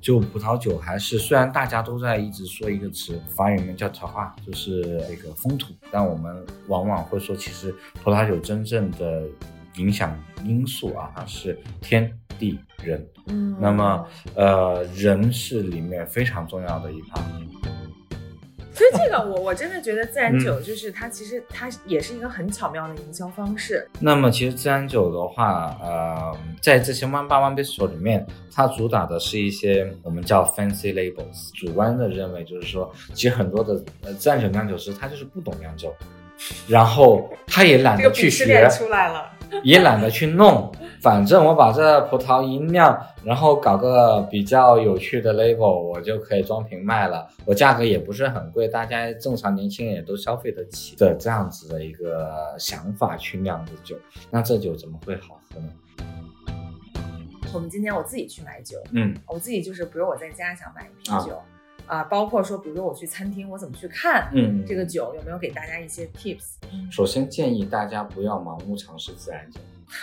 就葡萄酒还是虽然大家都在一直说一个词，法语名叫茶话，就是那个风土，但我们往往会说，其实葡萄酒真正的影响因素啊，它是天地人。嗯，那么呃，人是里面非常重要的一趴。所以这个我我真的觉得自然嗯酒就是它其实它也是一个很巧妙的营销方式。那么其实自然酒的话，呃，在这些 One by One Bistro 里面，它主打的是一些我们叫 fancy labels。主观的认为就是说，其实很多的呃自然酒酿酒师他就是不懂酿酒，然后他也懒这个得去学出来了。也懒得去弄，反正我把这葡萄一酿，然后搞个比较有趣的 label，我就可以装瓶卖了，我价格也不是很贵，大家正常年轻人也都消费得起的这样子的一个想法去酿的酒，那这酒怎么会好喝呢？我们今天我自己去买酒，嗯。我自己就是比如我在家想买一瓶酒，啊、包括说比如说我去餐厅，我怎么去看嗯，这个酒，有没有给大家一些 tips？首先建议大家不要盲目尝试自然酒。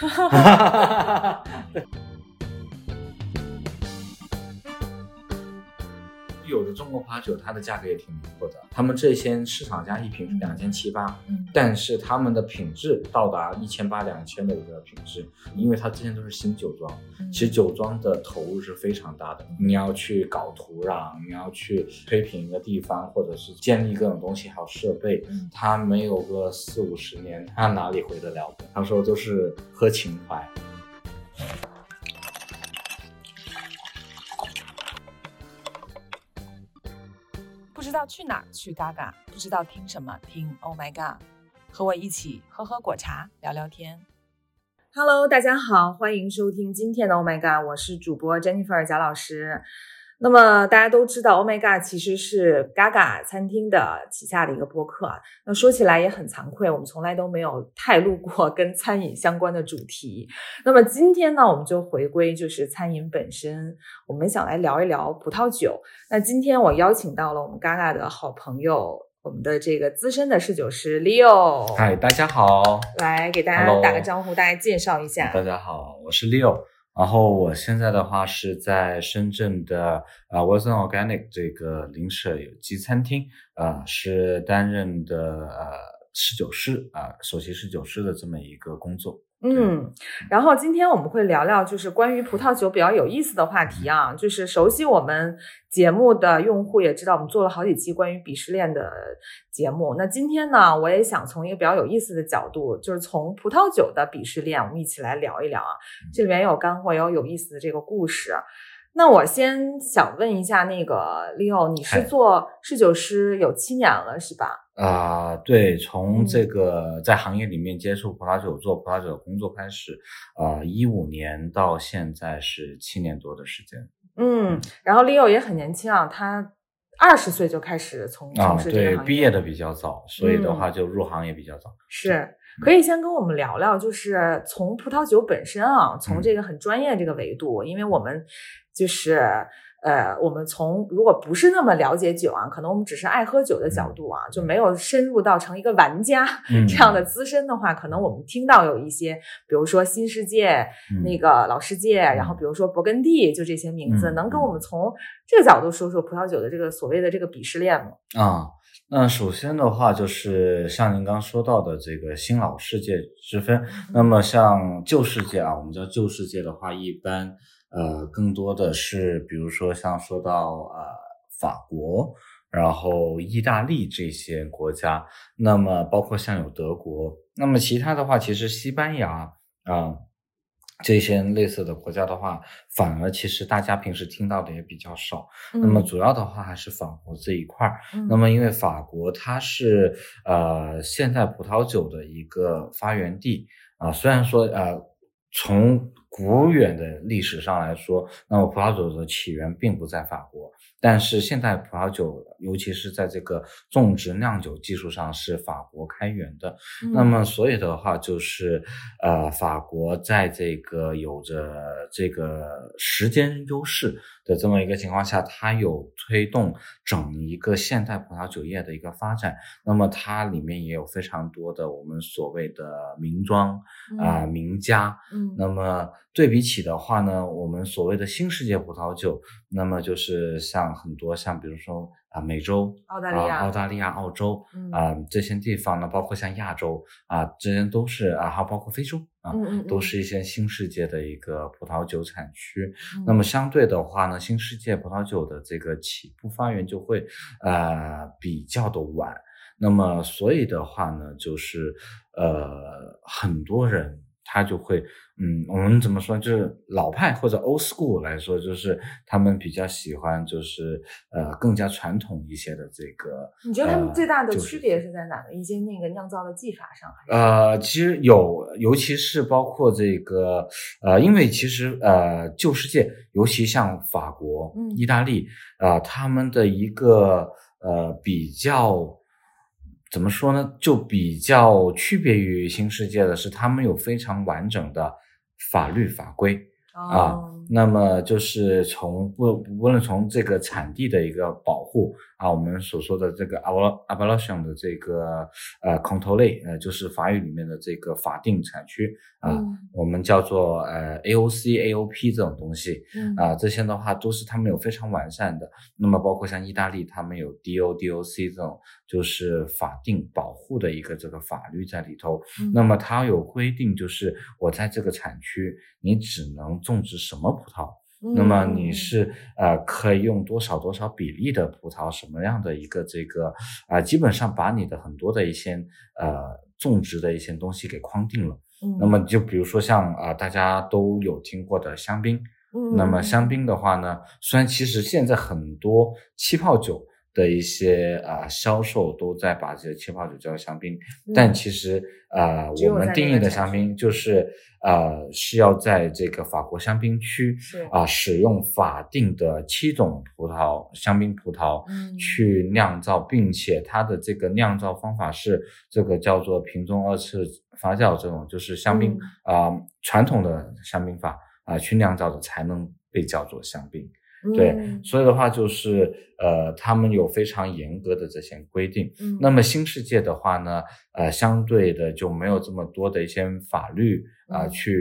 有的中国葡萄酒，它的价格也挺离谱的。他们这些市场价一瓶是两千七八，嗯但是他们的品质到达一千八、两千的一个品质，因为它之前都是新酒庄，嗯其实酒庄的投入是非常大的。你要去搞土壤，你要去推平一个地方，或者是建立各种东西，还有设备，嗯他没有个四五十年，他哪里回得了本？他说都是喝情怀。要去哪儿去嘎嘎，不知道听什么听 Oh my God，和我一起喝喝果茶，聊聊天。Hello，大家好，欢迎收听今天的 Oh my God，我是主播 Jennifer 贾老师。那么大家都知道，Oh my God 其实是 Gaga 餐厅的旗下的一个播客啊。那说起来也很惭愧，我们从来都没有太录过跟餐饮相关的主题。那么今天呢，我们就回归就是餐饮本身，我们想来聊一聊葡萄酒。那今天我邀请到了我们 Gaga 的好朋友，我们的这个资深的侍酒师 Leo，嗨，大家好，来给大家打个招呼，大家介绍一下。大家好，我是 Leo。然后我现在的话是在深圳的啊 Wilson Organic 这个零舍有机餐厅，啊是担任的呃侍酒师啊、首席侍酒师的这么一个工作。嗯，然后今天我们会聊聊就是关于葡萄酒比较有意思的话题啊，就是熟悉我们节目的用户也知道，我们做了好几期关于鄙视链的节目。那今天呢，我也想从一个比较有意思的角度，就是从葡萄酒的鄙视链，我们一起来聊一聊啊。这里面有干货，也有有意思的这个故事。那我先想问一下，那个 Leo，你是做侍酒师有七年了是吧？啊、对，从嗯。这个在行业里面接触葡萄酒、做葡萄酒的工作开始，啊，一五年到现在是七年多的时间。嗯，然后 Leo 也很年轻啊，他二十岁就开始从啊从，事这个对，行业，毕业的比较早，所以的嗯话就入行也比较早。是可以先跟我们聊聊，就是从葡萄酒本身啊，从嗯。这个很专业这个维度，因为我们就是呃，我们从如果不是那么了解酒啊，可能我们只是爱喝酒的角度啊，就没有深入到成一个玩家嗯。这样的资深的话，可能我们听到有一些，比如说新世界、嗯。那个老世界，然后比如说勃艮第，就这些名字，嗯能跟我们从这个角度说说葡萄酒的这个所谓的这个鄙视链吗？啊，那首先的话就是像您刚说到的这个新老世界之分。那么像旧世界啊，我们叫旧世界的话，一般呃更多的是比如说像说到呃法国，然后意大利这些国家，那么包括像有德国，那么其他的话，其实西班牙啊。这些类似的国家的话，反而其实大家平时听到的也比较少。那么主要的话还是法国这一块儿。嗯那么因为法国它是呃现代葡萄酒的一个发源地啊、虽然说呃从古远的历史上来说，那么葡萄酒的起源并不在法国，但是现代葡萄酒，尤其是在这个种植酿酒技术上是法国开源的。嗯那么所以的话，就是呃，法国在这个有着这个时间优势的这么一个情况下，它有推动整一个现代葡萄酒业的一个发展。那么它里面也有非常多的我们所谓的名庄啊、名家。嗯那么对比起的话呢，我们所谓的新世界葡萄酒，那么就是像很多像比如说啊美洲、澳大利亚、澳大利亚、澳洲嗯啊这些地方呢，包括像亚洲啊，这些都是啊，还有包括非洲啊，嗯嗯嗯都是一些新世界的一个葡萄酒产区。嗯那么相对的话呢，新世界葡萄酒的这个起步发源就会呃比较的晚。那么所以的话呢，就是呃很多人他就会嗯，我们怎么说，就是老派或者 old school 来说，就是他们比较喜欢就是呃更加传统一些的这个。你觉得他们呃最大的区别是在哪个？一些那个酿造的技法上，呃，其实有，尤其是包括这个，呃，因为其实呃，旧世界，尤其像法国、嗯意大利，啊、他们的一个呃比较怎么说呢，就比较区别于新世界的是，他们有非常完整的法律法规。啊哦那么就是从不无论从这个产地的一个保护啊，我们所说的这个 abol abolition 的这个呃 control 类，呃，就是法语里面的这个法定产区啊，嗯我们叫做呃 AOC、AOP 这种东西嗯啊，这些的话都是他们有非常完善的。那么包括像意大利，他们有 DO、DOC 这种就是法定保护的一个这个法律在里头。嗯那么它有规定，就是我在这个产区，你只能种植什么葡萄，那么你嗯是呃可以用多少多少比例的葡萄，什么样的一个这个啊、基本上把你的很多的一些呃种植的一些东西给框定了。嗯那么就比如说像啊、大家都有听过的香槟，嗯。那么香槟的话呢，虽然其实现在很多气泡酒的一些啊、销售都在把这些气泡酒叫做香槟，但其实呃嗯只有我们定义的香槟。就是呃是要在这个法国香槟区是。啊、使用法定的七种葡萄香槟葡萄嗯。去酿造，并且它的这个酿造方法是这个叫做瓶中二次发酵这种，就是香槟嗯。啊、传统的香槟法啊、去酿造的才能被叫做香槟。对，嗯。所以的话就是呃，他们有非常严格的这些规定。嗯。那么新世界的话呢，呃，相对的就没有这么多的一些法律啊、嗯。去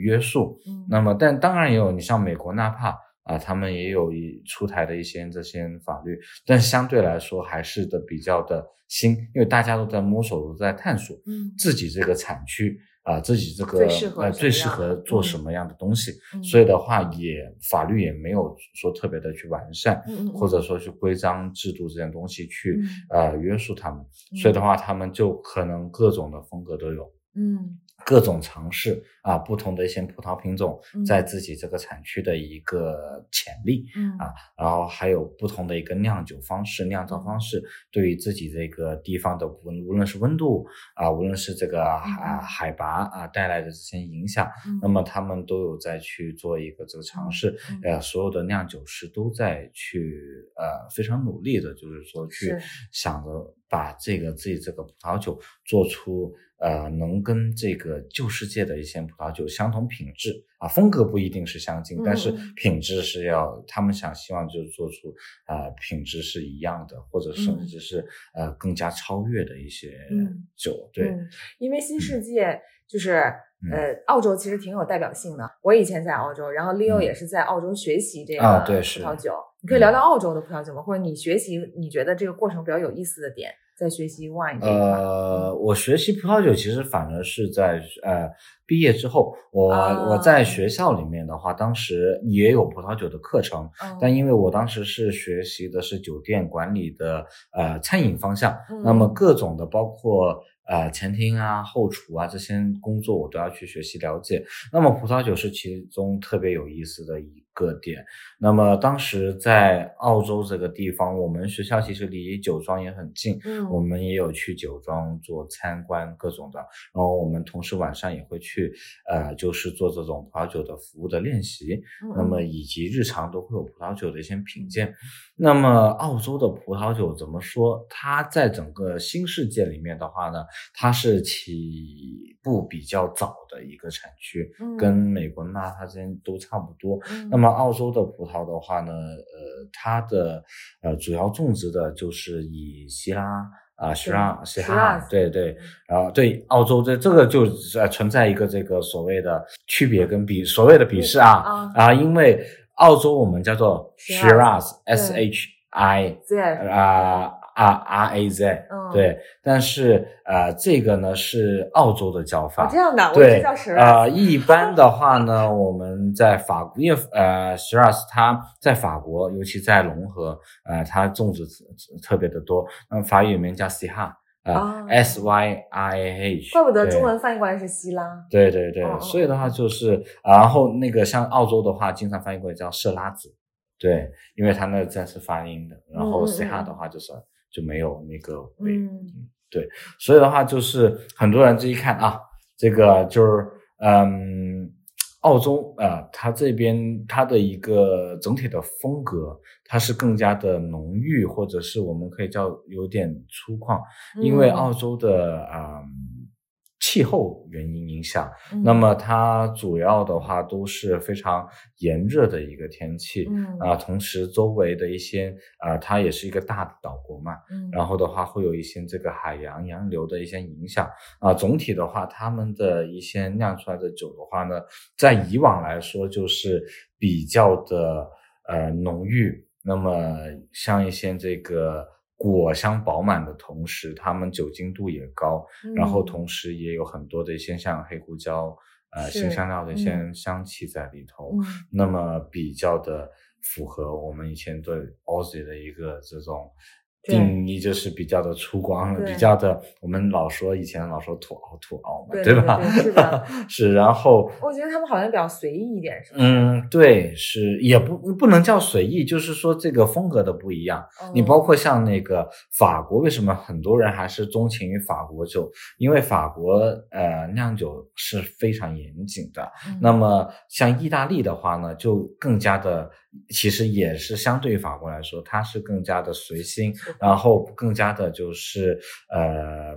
约束。嗯。那么，但当然也有，你像美国纳帕啊，他们也有一出台的一些这些法律，但相对来说还是的比较的新，因为大家都在摸索，都在探索嗯。自己这个产区啊，自己这个最适合呃最适合做什么样的东西。嗯。所以的话也法律也没有说特别的去完善，或者说去规章制度这件东西去、嗯。呃约束他们，所以的话他们就可能各种的风格都有。嗯各种尝试啊，不同的一些葡萄品种嗯。在自己这个产区的一个潜力嗯。啊，然后还有不同的一个酿酒方式、酿造方式，对于自己这个地方的温，无论是温度啊，无论是这个啊嗯。海拔啊带来的这些影响，嗯。那么他们都有在去做一个这个尝试，嗯呃，所有的酿酒师都在去呃非常努力的，就是说去想着把这个自己这个葡萄酒做出呃能跟这个旧世界的一些葡萄酒相同品质啊，风格不一定是相近，但是品质是要他们想希望就是做出呃品质是一样的，或者甚嗯。至是呃更加超越的一些嗯酒，对，嗯，因为新世界就是、嗯。呃，澳洲其实挺有代表性的。我以前在澳洲，然后 Leo 嗯。也是在澳洲学习这个啊对是葡萄酒。你可以聊聊澳洲的葡萄酒吗？或者你学习你觉得这个过程比较有意思的点，在学习块。呃，我学习葡萄酒其实反而是在呃毕业之后，我、啊我在学校里面的话，当时也有葡萄酒的课程，嗯但因为我当时是学习的是酒店管理的呃餐饮方向，嗯那么各种的包括呃前厅啊、后厨啊这些工作我都要去学习了解。那么葡萄酒是其中特别有意思的一个点。那么当时在澳洲这个地方，我们学校其实离酒庄也很近，嗯我们也有去酒庄做参观各种的，然后我们同时晚上也会去呃就是做这种葡萄酒的服务的练习。嗯那么以及日常都会有葡萄酒的一些品鉴。那么澳洲的葡萄酒怎么说？它在整个新世界里面的话呢，它是起步比较早的一个产区，嗯跟美国纳它之间都差不多。嗯那么澳洲的葡萄的话呢，呃，它的呃主要种植的就是以希拉啊 i r Shiraz a 对对，然后对澳洲这这个就呃存在一个这个所谓的区别跟鄙所谓的鄙视啊啊啊，因为澳洲我们叫做 Shiraz，Shiraz，S H I 对，啊 R R A Z，嗯，对，但是呃这个呢是澳洲的叫法哦，这样的，我对知道是呃，一般的话呢，我们在法国，因为呃 s h i r a z 它在法国，尤其在龙河，呃，它种植特特别的多。那么法语名叫 s i h a 哦啊，S Y R A H，怪不得中文翻译过来是希拉。对对对，所以的话就是，啊然后那个像澳洲的话，经常翻译过来叫色拉子，对，因为它那个字是发音的，然后嗯嗯 s i h a 嗯的话就是就没有那个味，嗯。所以的话就是很多人这一看啊，这个就是嗯，澳洲啊、呃，它这边它的一个整体的风格，它是更加的浓郁，或者是我们可以叫有点粗犷，因为嗯。澳洲的啊、嗯气候原因影响，嗯那么它主要的话都是非常炎热的一个天气。嗯啊，同时周围的一些啊，它也是一个大的岛国嘛，嗯，然后的话会有一些这个海洋洋流的一些影响啊。总体的话，他们的一些酿出来的酒的话呢，在以往来说就是比较的呃浓郁。那么像一些这个果香饱满的同时，它们酒精度也高，然后嗯同时也有很多的一些像黑胡椒。呃，新香料的一些嗯香气在里头，嗯那么比较的符合我们以前对 Aussie 的一个这种对定义，就是比较的粗犷，比较的我们老说以前老说土豪土豪嘛，对对吧？对是 然后我觉得他们好像比较随意一点，是吧？嗯，对，是也不不能叫随意，就是说这个风格的不一样。你包括像那个法国，为什么很多人还是钟情于法国酒？因为法国呃酿酒是非常严谨的。嗯那么像意大利的话呢，就更加的，其实也是相对于法国来说，它是更加的随心，然后更加的就是呃。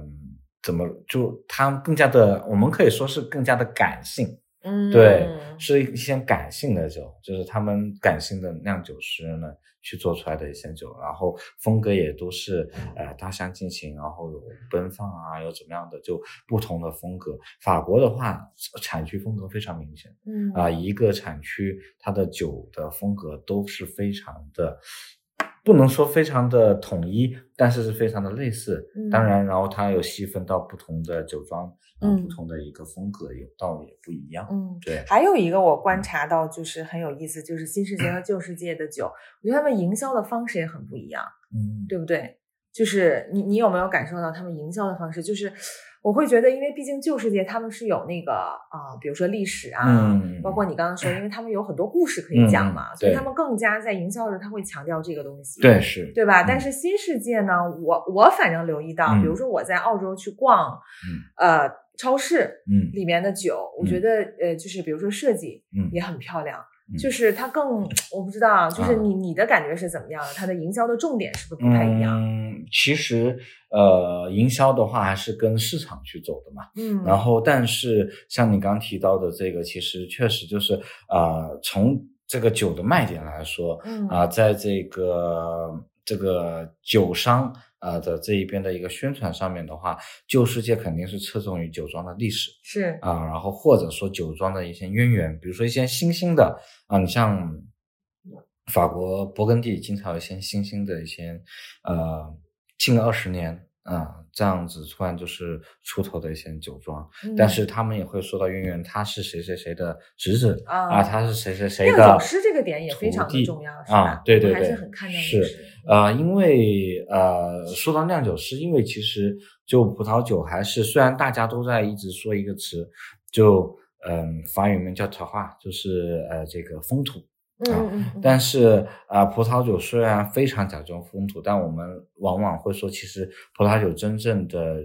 怎么就它更加的，我们可以说是更加的感性，嗯对，是一些感性的酒，就是他们感性的酿酒师呢去做出来的一些酒，然后风格也都是呃大相径庭，然后有奔放啊，有怎么样的就不同的风格。法国的话，产区风格非常明显嗯啊、一个产区它的酒的风格都是非常的。不能说非常的统一，但是是非常的类似。嗯当然，然后它有细分到不同的酒庄，啊嗯不同的一个风格，有道也不一样。嗯。对，还有一个我观察到就是很有意思，就是新世界和旧世界的酒，我觉得他们营销的方式也很不一样，嗯，对不对？就是你你有没有感受到他们营销的方式？就是我会觉得，因为毕竟旧世界他们是有那个啊、比如说历史啊，嗯包括你刚刚说，因为他们有很多故事可以讲嘛，嗯所以他们更加在营销的时候他会强调这个东西。对是，对吧？嗯但是新世界呢，我我反正留意到，嗯比如说我在澳洲去逛，呃，超市嗯里面的酒，我觉得呃，就是比如说设计嗯也很漂亮，嗯就是它更我不知道，就是啊你你的感觉是怎么样的？它的营销的重点是不是不太一样？嗯，其实呃，营销的话还是跟市场去走的嘛。嗯，然后，但是像你刚提到的这个，其实确实就是呃，从这个酒的卖点来说，嗯啊、在这个这个酒商啊、呃的这一边的一个宣传上面的话，旧世界肯定是侧重于酒庄的历史。是啊，然后或者说酒庄的一些渊源，比如说一些新兴的啊，你像法国勃艮第经常有一些新兴的一些呃近二十年啊这样子突然就是出头的一些酒庄，但嗯是他们也会说到渊源，他是谁谁谁的侄子啊啊，他是谁谁谁酿的酒师这个点也非常的重要，是吧？啊，对对对，还是很看重是历史。呃，因为呃，说到酿酒师，因为其实就葡萄酒还是虽然大家都在一直说一个词，就嗯、法语名叫 terroir，就是呃这个风土。啊但是啊、呃葡萄酒虽然非常讲究风土，但我们往往会说，其实葡萄酒真正的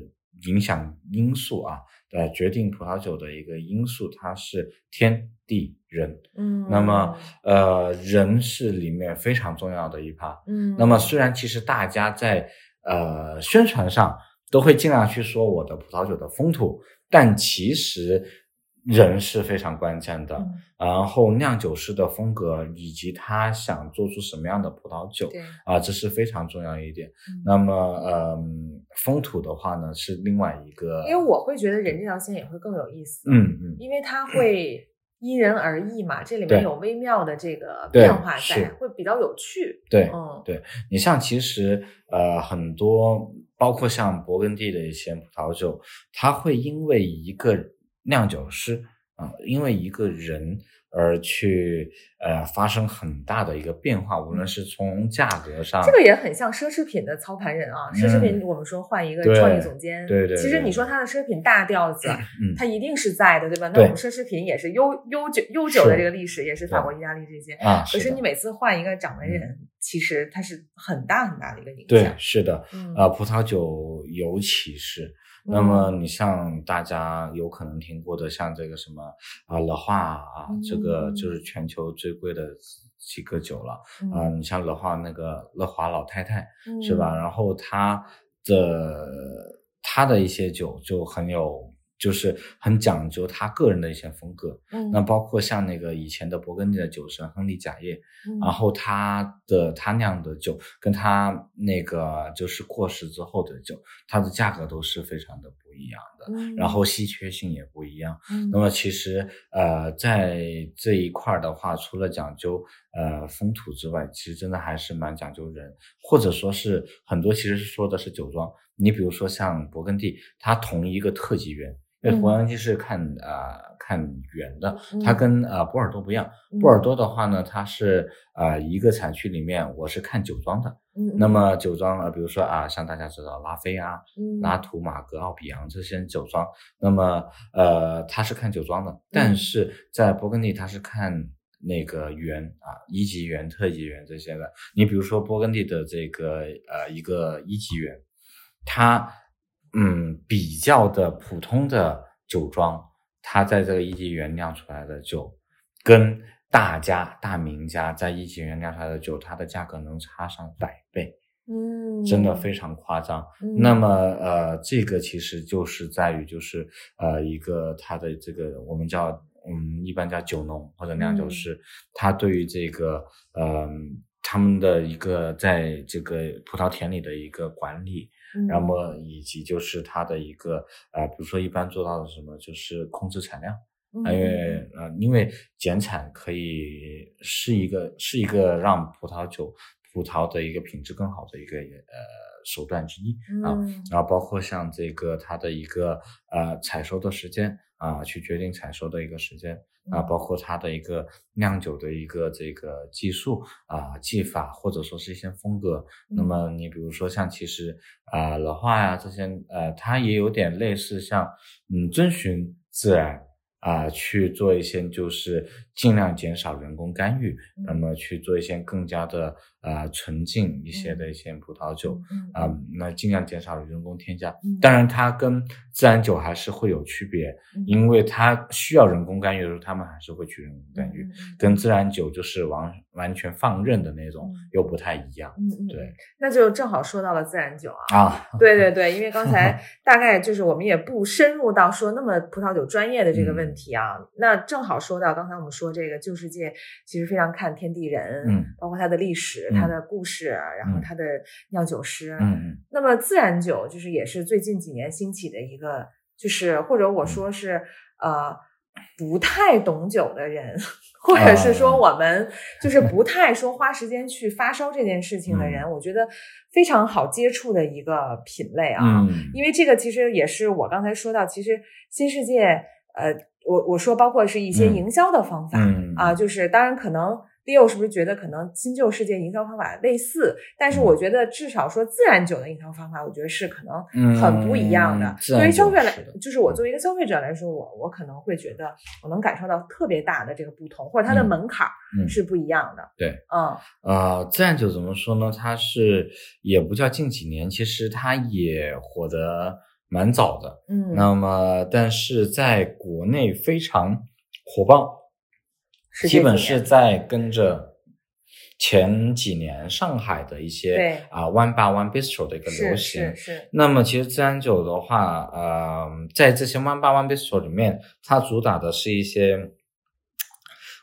影响因素啊，呃，决定葡萄酒的一个因素，它是天地人。嗯，那么呃，人是里面非常重要的一趴。嗯，那么虽然其实大家在呃宣传上都会尽量去说我的葡萄酒的风土，但其实人是非常关键的。嗯然后酿酒师的风格以及他想做出什么样的葡萄酒对，啊，这是非常重要一点。嗯那么，嗯，风土的话呢是另外一个，因为我会觉得人这条线也会更有意思，嗯嗯，因为它会因人而异嘛，这里面有微妙的这个变化在，会比较有趣。对嗯，对你像其实呃很多，包括像勃艮第的一些葡萄酒，它会因为一个酿酒师啊、因为一个人而去呃发生很大的一个变化，无论是从价格上，这个也很像奢侈品的操盘人啊。奢侈品我们说换一个创意总监，对对对其实你说它的奢侈品大调子，嗯它一定是在的，对吧？那我们奢侈品也是悠悠久悠久的这个历史，也是法国、意大利这些。啊，可是你每次换一个掌门人，其实它是很大很大的一个影响对响。是的，啊，呃，葡萄酒尤其是。那么你像大家有可能听过的，像这个什么啊乐化啊，这个嗯就是全球最贵的几个酒了嗯啊。你像乐化那个乐华老太太嗯是吧？然后她的她的一些酒就很有，就是很讲究他个人的一些风格。嗯，那包括像那个以前的勃艮第的酒神亨利贾叶，嗯然后他的他酿的酒跟他那个就是过世之后的酒，它的价格都是非常的不一样的，嗯然后稀缺性也不一样。嗯那么其实呃，在这一块儿的话，除了讲究呃风土之外，其实真的还是蛮讲究人，或者说是很多其实是说的是酒庄。你比如说像勃艮第，它同一个特级园。因为嗯勃艮第是看呃看园的，嗯它跟呃波尔多不一样。波尔多的话呢，它是呃一个产区里面，我是看酒庄的。那么酒庄啊，呃比如说啊，像大家知道拉菲啊、嗯拉图、马格、奥比昂这些酒庄，那么呃，它是看酒庄的，但是在勃艮第它是看那个园啊，一级园、特级园这些的。你比如说勃艮第的这个呃一个一级园，它嗯比较的普通的酒庄，它在这个一级园酿出来的酒，跟大家大名家在一级园酿出来的酒，它的价格能差上百倍。嗯，真的非常夸张。嗯那么呃，这个其实就是在于就是呃一个它的这个我们叫嗯一般叫酒农或者酿酒师，他对于这个呃他们的一个在这个葡萄田里的一个管理，嗯那么以及就是它的一个呃比如说一般做到的什么就是控制产量。因为呃，因为减产可以是一个是一个让葡萄酒葡萄的一个品质更好的一个呃手段之一啊。嗯然后包括像这个它的一个呃采收的时间啊，去决定采收的一个时间啊，嗯包括它的一个酿酒的一个这个技术啊技法，或者说是一些风格。那嗯么你比如说像其实啊老化呀这些呃，它也有点类似像嗯遵循自然。啊，去做一些就是尽量减少人工干预，嗯。那么去做一些更加的啊纯净一些的一些葡萄酒，嗯。啊、那尽量减少人工添加。嗯。当然，它跟自然酒还是会有区别，嗯。因为它需要人工干预的时候，他们还是会去人工干预，跟自然酒就是完完全放任的那种嗯。又不太一样。对，那就正好说到了自然酒啊。啊，对对对，因为刚才 大概就是我们也不深入到说那么葡萄酒专业的这个问题啊，那正好说到刚才我们说这个旧世界其实非常看天地人，嗯，包括它的历史、嗯它的故事，然后嗯。它的酿酒师，那么自然酒就是也是最近几年兴起的一个，就是或者我说是呃不太懂酒的人，或者是说我们就是不太说花时间去发烧这件事情的人，我觉得非常好接触的一个品类啊。嗯。因为这个其实也是我刚才说到，其实新世界，呃，我我说包括是一些嗯。营销的方法、嗯。啊，就是当然可能 Leo 是不是觉得可能新旧世界营销方法类似，但是嗯我觉得至少说自然酒的营销方法，我觉得是可能嗯很不一样的。对于消费来是，就是我作为一个消费者来说，我我可能会觉得我能感受到特别大的这个不同，或者它的嗯门槛是不一样的。对，嗯呃，自然酒怎么说呢？它是也不叫近几年，其实它也火得蛮早的。嗯，那么，但是在国内非常火爆，是基本是在跟着前几年上海的一些对啊 One Bar One Bistro 的一个流是行是。是，那么其实自然酒的话，呃，在这些 One Bar One Bistro 里面，它主打的是一些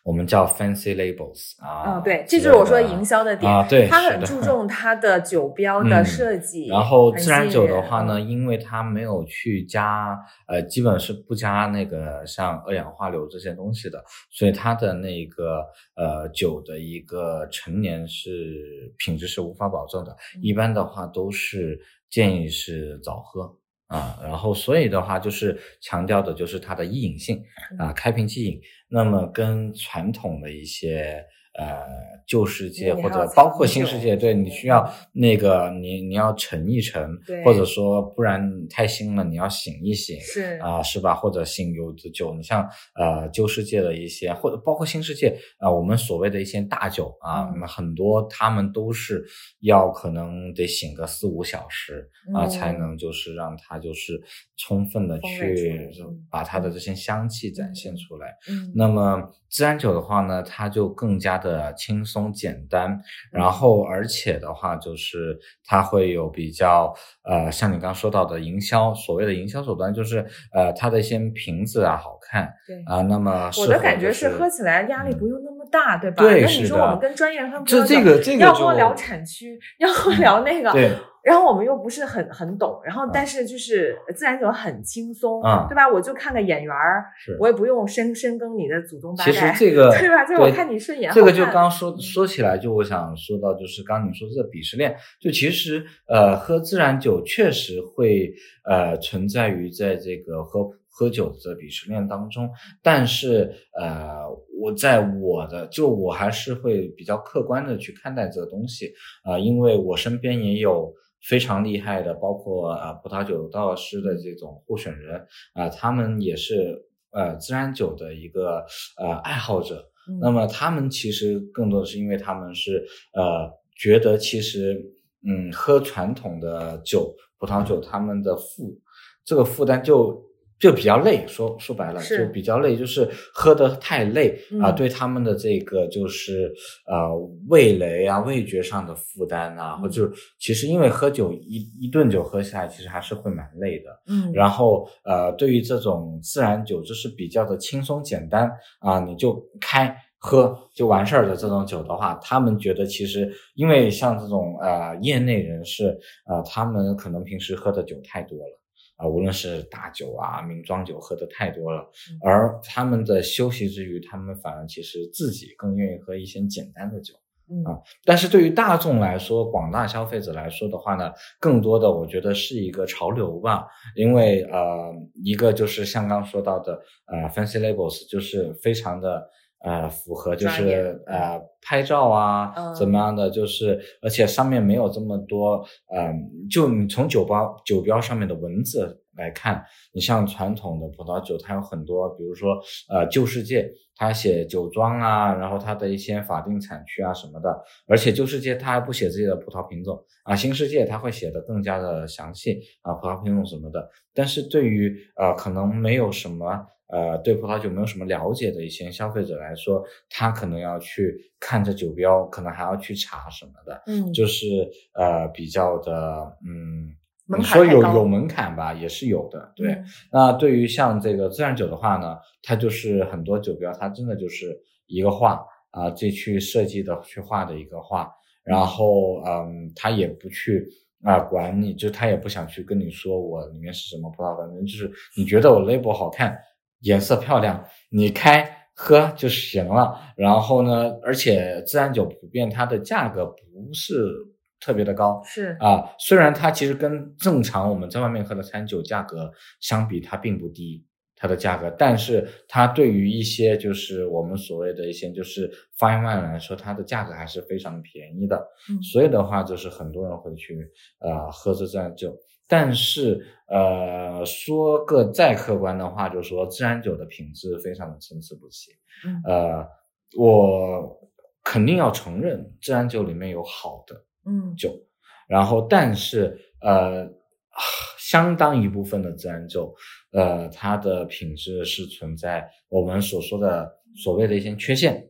我们叫 fancy labels 啊，嗯，对，这就是我说的营销的点，啊对它很注重 它的酒标的嗯设计，然后自然酒的话呢，嗯因为它没有去加，呃，基本是不加那个像二氧化硫这些东西的，所以它的那个呃酒的一个陈年是品质是无法保证的。嗯一般的话都是建议是早喝啊，然后所以的话就是强调的就是它的易饮性啊，开瓶即饮。那么跟传统的一些呃旧世界或者包括新世界，对你需要那个你你要沉一沉，或者说不然太新了，你要醒一醒。是啊、是吧？或者醒有的酒，你像呃旧世界的一些，或者包括新世界啊、我们所谓的一些大酒啊，嗯那么很多他们都是要可能得醒个四五小时啊、嗯才能就是让它就是充分的去嗯把它的这些香气展现嗯出来。嗯那么自然酒的话呢，它就更加的轻松简单，然后而且的话就是它会有比较呃，像你刚刚说到的营销，所谓的营销手段就是呃，它的一些瓶子啊好看对。啊、那么我的感觉是喝起来压力不用那么大，对吧？对那你说我们跟专业人喝。就这这个这个要跟我聊产区，要跟我聊那个，对然后我们又不是很很懂，然后嗯但是就是自然酒很轻松，嗯对吧？我就看个眼缘儿，我也不用深深耕你的祖宗八其实，这个对吧？就是我看你顺眼，这个就刚说说起来，就我想说到，就是刚你说这鄙视链，就其实呃，喝自然酒确实会呃存在于在这个喝喝酒的鄙视链当中，但是呃，我在我的就我还是会比较客观的去看待这个东西啊、因为我身边也有。非常厉害的，包括啊葡萄酒道师的这种候选人啊、他们也是呃自然酒的一个呃爱好者，嗯。那么他们其实更多的是因为他们是呃觉得其实嗯喝传统的酒葡萄酒他们的负这个负担就就比较累，说说白了就比较累，就是喝的太累啊、嗯对他们的这个就是呃味蕾啊味觉上的负担啊，嗯或者其实因为喝酒一一顿酒喝下来，其实还是会蛮累的。嗯，然后呃，对于这种自然酒，就是比较的轻松简单啊，你就开喝就完事儿的这种酒的话，他们觉得其实因为像这种呃业内人士啊、呃，他们可能平时喝的酒太多了。啊，无论是大酒啊、名庄酒喝的太多了，嗯而他们的休息之余，他们反而其实自己更愿意喝一些简单的酒。嗯啊但是对于大众来说，广大消费者来说的话呢，更多的我觉得是一个潮流吧，因为呃，一个就是像刚说到的呃，fancy labels 就是非常的呃符合，就是呃拍照啊、嗯怎么样的，就是而且上面没有这么多呃，就你从酒标酒标上面的文字来看，你像传统的葡萄酒，它有很多，比如说呃旧世界，它写酒庄啊，然后它的一些法定产区啊什么的，而且旧世界它还不写自己的葡萄品种啊，新世界它会写的更加的详细啊，葡萄品种什么的。但是对于呃可能没有什么呃对葡萄酒没有什么了解的一些消费者来说，他可能要去看着酒标，可能还要去查什么的，嗯，就是呃比较的嗯。门你说有有门槛吧，也是有的，对。嗯那对于像这个自然酒的话呢，它就是很多酒标，它真的就是一个画啊，这去设计的去画的一个画，然后嗯，他也不去啊管你，就他也不想去跟你说我里面是什么葡萄，反正就是你觉得我 label 好看，颜色漂亮，你开喝就行了。然后呢，而且自然酒普遍它的价格不是特别的高，是啊，虽然它其实跟正常我们在外面喝的餐酒价格相比，它并不低，它的价格，但是它对于一些就是我们所谓的一些就是 fine wine 来说，它的价格还是非常便宜的。嗯所以的话，就是很多人会去呃喝这自然酒。但是呃，说个再客观的话，就是说自然酒的品质非常的参差不齐。嗯呃，我肯定要承认，自然酒里面有好的。嗯。酒，然后但是呃，相当一部分的自然酒，呃，它的品质是存在我们所说的所谓的一些缺陷。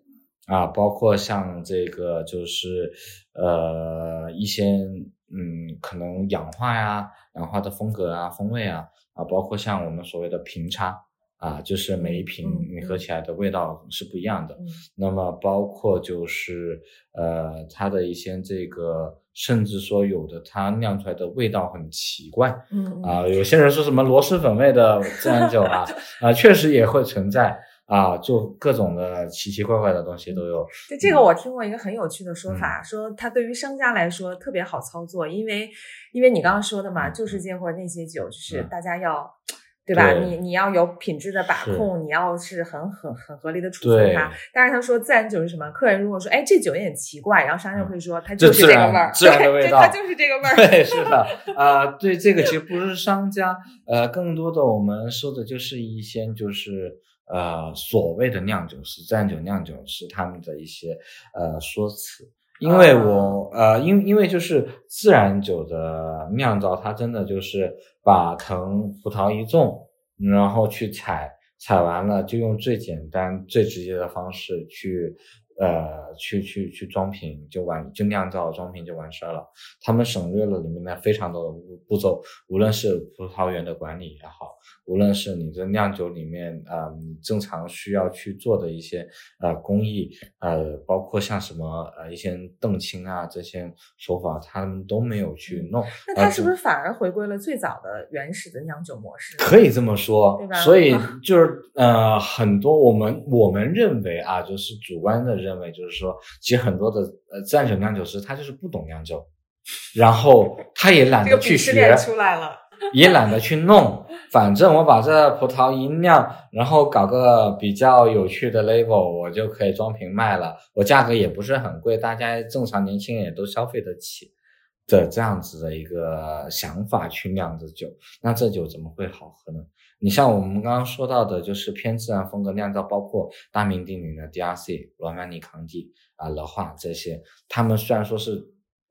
啊，包括像这个就是呃一些嗯可能氧化呀、氧化的风格啊、风味啊啊，包括像我们所谓的平差啊，就是每一瓶嗯你喝起来的味道是不一样的。嗯。那么包括就是呃它的一些这个，甚至说有的它酿出来的味道很奇怪嗯啊，有些人说什么螺蛳粉味的 自然酒啊啊，确实也会存在。啊，就各种的奇奇怪怪的东西都有。就这个，我听过一个很有趣的说嗯。法，说它对于商家来说特别好操作，因为因为你刚刚说的嘛，嗯旧世界或那些酒，就是嗯。大家要。对吧？对你你要有品质的把控，你要是很很很合理的储存它。但是他说自然酒是什么？客人如果说，哎，这酒有点奇怪，然后商家会说，它就是这个味儿，自然的味道对它就是这个味儿。对，是的，啊、对，这个其实不是商家，呃，更多的我们说的就是一些就是呃所谓的酿酒师、自然酒酿酒师他们的一些呃说辞。因为我、呃，因因为就是自然酒的酿造，它真的就是把藤葡萄一种，然后去采，采完了就用最简单、最直接的方式去呃去去去装瓶就完就酿造装瓶就完事儿了。他们省略了里面的非常多的步步骤，无论是葡萄园的管理也好，无论是你这酿酒里面啊、呃你正常需要去做的一些呃工艺，呃，包括像什么呃一些澄清啊这些手法，他们都没有去弄。那它呃是不是反而回归了最早的原始的酿酒模式？可以这么说对吧，所以 就是呃，很多我们我们认为啊，就是主观的认为，就是说，其实很多的呃自然酒酿酒师他就是不懂酿酒，然后他也懒得去学个鄙视链，出来了。也懒得去弄，反正我把这葡萄一酿，然后搞个比较有趣的 label，我就可以装瓶卖了，我价格也不是很贵，大家正常年轻人也都消费得起的这样子的一个想法去酿这酒，那这酒怎么会好喝呢？你像我们刚刚说到的，就是偏自然风格酿造，包括大名鼎鼎的 DRC、罗曼尼康帝啊、乐化这些，他们虽然说是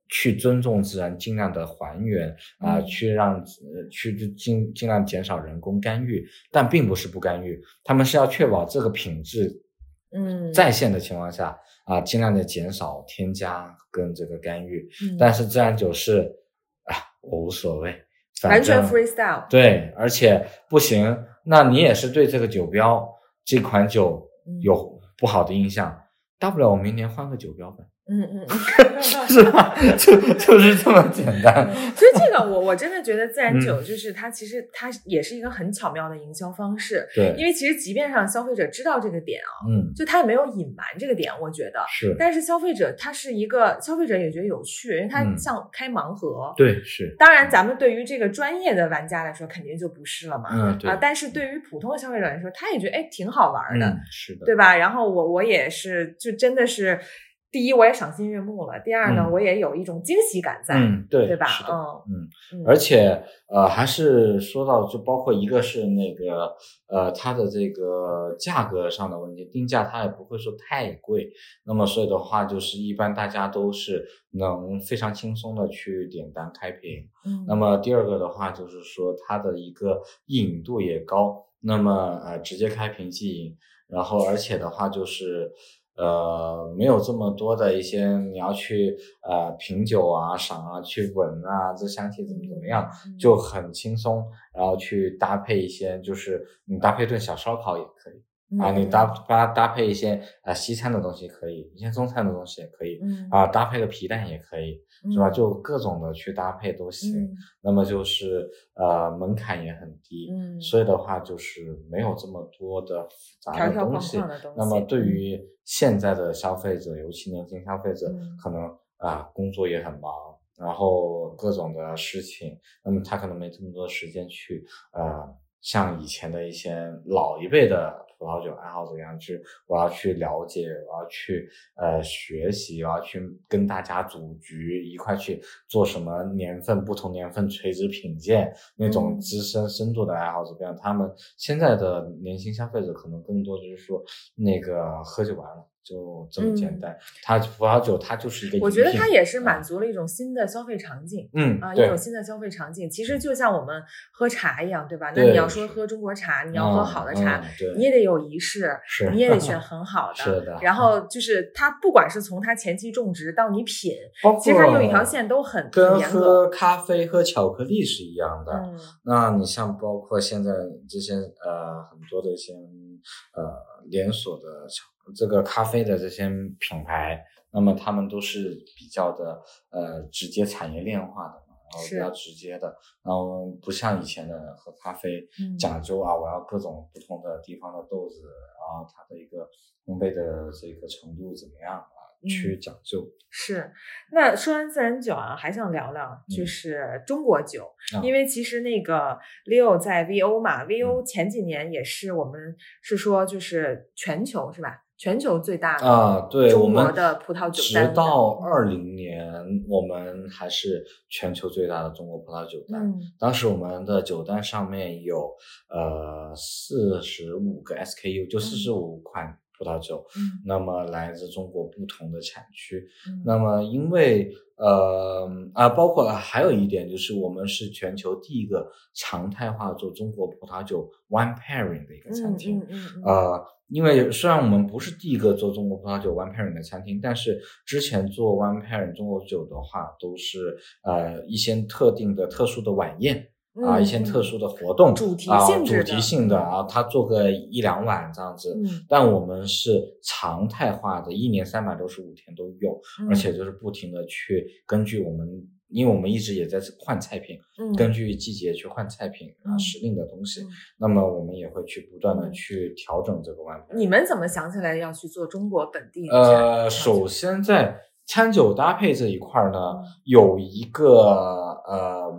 去尊重自然，尽量的还原啊、嗯去让呃去去尽尽量减少人工干预，但并不是不干预，他们是要确保这个品质嗯，在线的情况下啊、尽量的减少添加跟这个干预。嗯但是自然酒是啊，我无所谓，反完全正 freestyle。对，而且不行，那你也是对这个酒标这款酒嗯。有不好的印象，大不了我明年换个酒标呗，嗯嗯嗯。是吧？就就是这么简单。所以这个我我真的觉得自然嗯酒就是它其实它也是一个很巧妙的营销方式，对，因为其实即便让消费者知道这个点啊，嗯，就他也没有隐瞒这个点，我觉得。是，但是消费者他是一个消费者也觉得有趣，因为他嗯像开盲盒。对，是，当然，咱们对于这个专业的玩家来说，肯定就不是了嘛。嗯，对啊，，但是对于普通的消费者来说，他也觉得哎挺好玩的，嗯，是的，对吧？然后我我也是，就真的是，第一我也赏心悦目了，第二呢，嗯我也有一种惊喜感在，嗯，对，对吧？嗯嗯嗯，而且呃，还是说到就包括一个是那个呃，它的这个价格上的问题，定价它也不会说太贵。那么所以的话，就是一般大家都是能非常轻松的去点单开瓶。嗯那么第二个的话，就是说它的一个易饮度也高，那么呃直接开瓶即饮，然后而且的话就是呃没有这么多的一些你要去呃品酒啊、赏啊、去闻啊，这香气怎么怎么样，嗯就很轻松，然后去搭配一些就是你搭配顿小烧烤也可以。啊，你搭搭搭配一些啊西餐的东西可以，一些中餐的东西也可以嗯啊，搭配个皮蛋也可以，是吧？嗯就各种的去搭配都行。嗯那么就是呃门槛也很低，嗯所以的话就是没有这么多的复杂的东西。框的东西。那么对于现在的消费者，尤其年轻消费者，嗯可能啊工作也很忙，然后各种的事情，那么他可能没这么多时间去呃像以前的一些老一辈的葡萄酒爱好者一样去，我要去了解，我要去呃学习，我要去跟大家组局一块去做什么年份不同年份垂直品鉴那种嗯资深深度的爱好者，比方他们现在的年轻消费者可能更多就是说那个喝就完了。就这么简单。它葡萄酒它就是一个，我觉得它也是满足了一种新的消费场景，嗯啊，一种新的消费场景。其实就像我们喝茶一样，对吧？那你要说喝中国茶，你要喝好的茶，你也得有仪式，你也得选很好的。是的。然后就是它，不管是从它前期种植到你品，其实它有一条线都很跟喝咖啡、喝巧克力是一样的。嗯。那你像包括现在这些呃很多的一些呃连锁的。这个咖啡的这些品牌，那么他们都是比较的呃直接产业链化的嘛，然后比较直接的，然后不像以前的喝咖啡讲究啊，我要各种不同的地方的豆子，然后它的一个烘焙的这个程度怎么样啊，去讲究。是，那说完自然酒啊，还想聊聊就是中国酒，因为其实那个 Leo 在 VO 嘛，VO 前几年也是我们是说就是全球是吧？全球最大的啊，对，中国的葡萄酒单，直到二零年，我们还是全球最大的中国葡萄酒单。当时我们的酒单上面有呃四十五个 SKU，就四十五款葡萄酒。嗯，那么来自中国不同的产区。那么因为呃啊，包括还有一点就是，我们是全球第一个常态化做中国葡萄酒 wine pairing 的一个餐厅。嗯嗯嗯。呃。因为虽然我们不是第一个做中国葡萄酒 wine pairing 的餐厅，但是之前做 wine pairing 中国酒的话，都是呃一些特定的、特殊的晚宴啊，一些特殊的活动，主题性主题性的啊，他做个一两晚这样子。但我们是常态化的，一年三百六十五天都有，而且就是不停的去根据我们。因为我们一直也在换菜品，嗯，根据季节去换菜品啊，时令的东西，那么我们也会去不断的去调整这个碗。你们怎么想起来要去做中国本地？呃，首先在餐酒搭配这一块呢，有一个呃，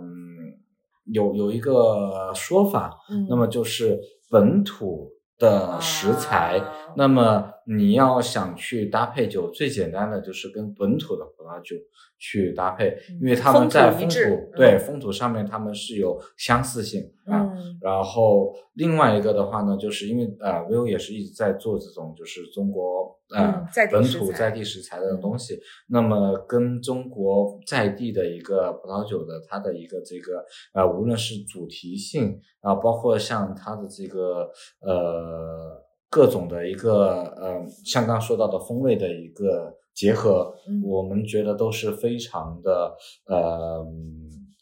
有有一个说法，那么就是本土的食材，那么你要想去搭配酒，最简单的就是跟本土的葡萄酒。去搭配，因为他们在风土对风土上面他们是有相似性啊。然后另外一个的话呢，就是因为呃，vivo 也是一直在做这种就是中国呃本土在地食材的东西。那么跟中国在地的一个葡萄酒的它的一个这个呃，无论是主题性啊，包括像它的这个呃各种的一个呃，像刚说到的风味的一个。结合，我们觉得都是非常的呃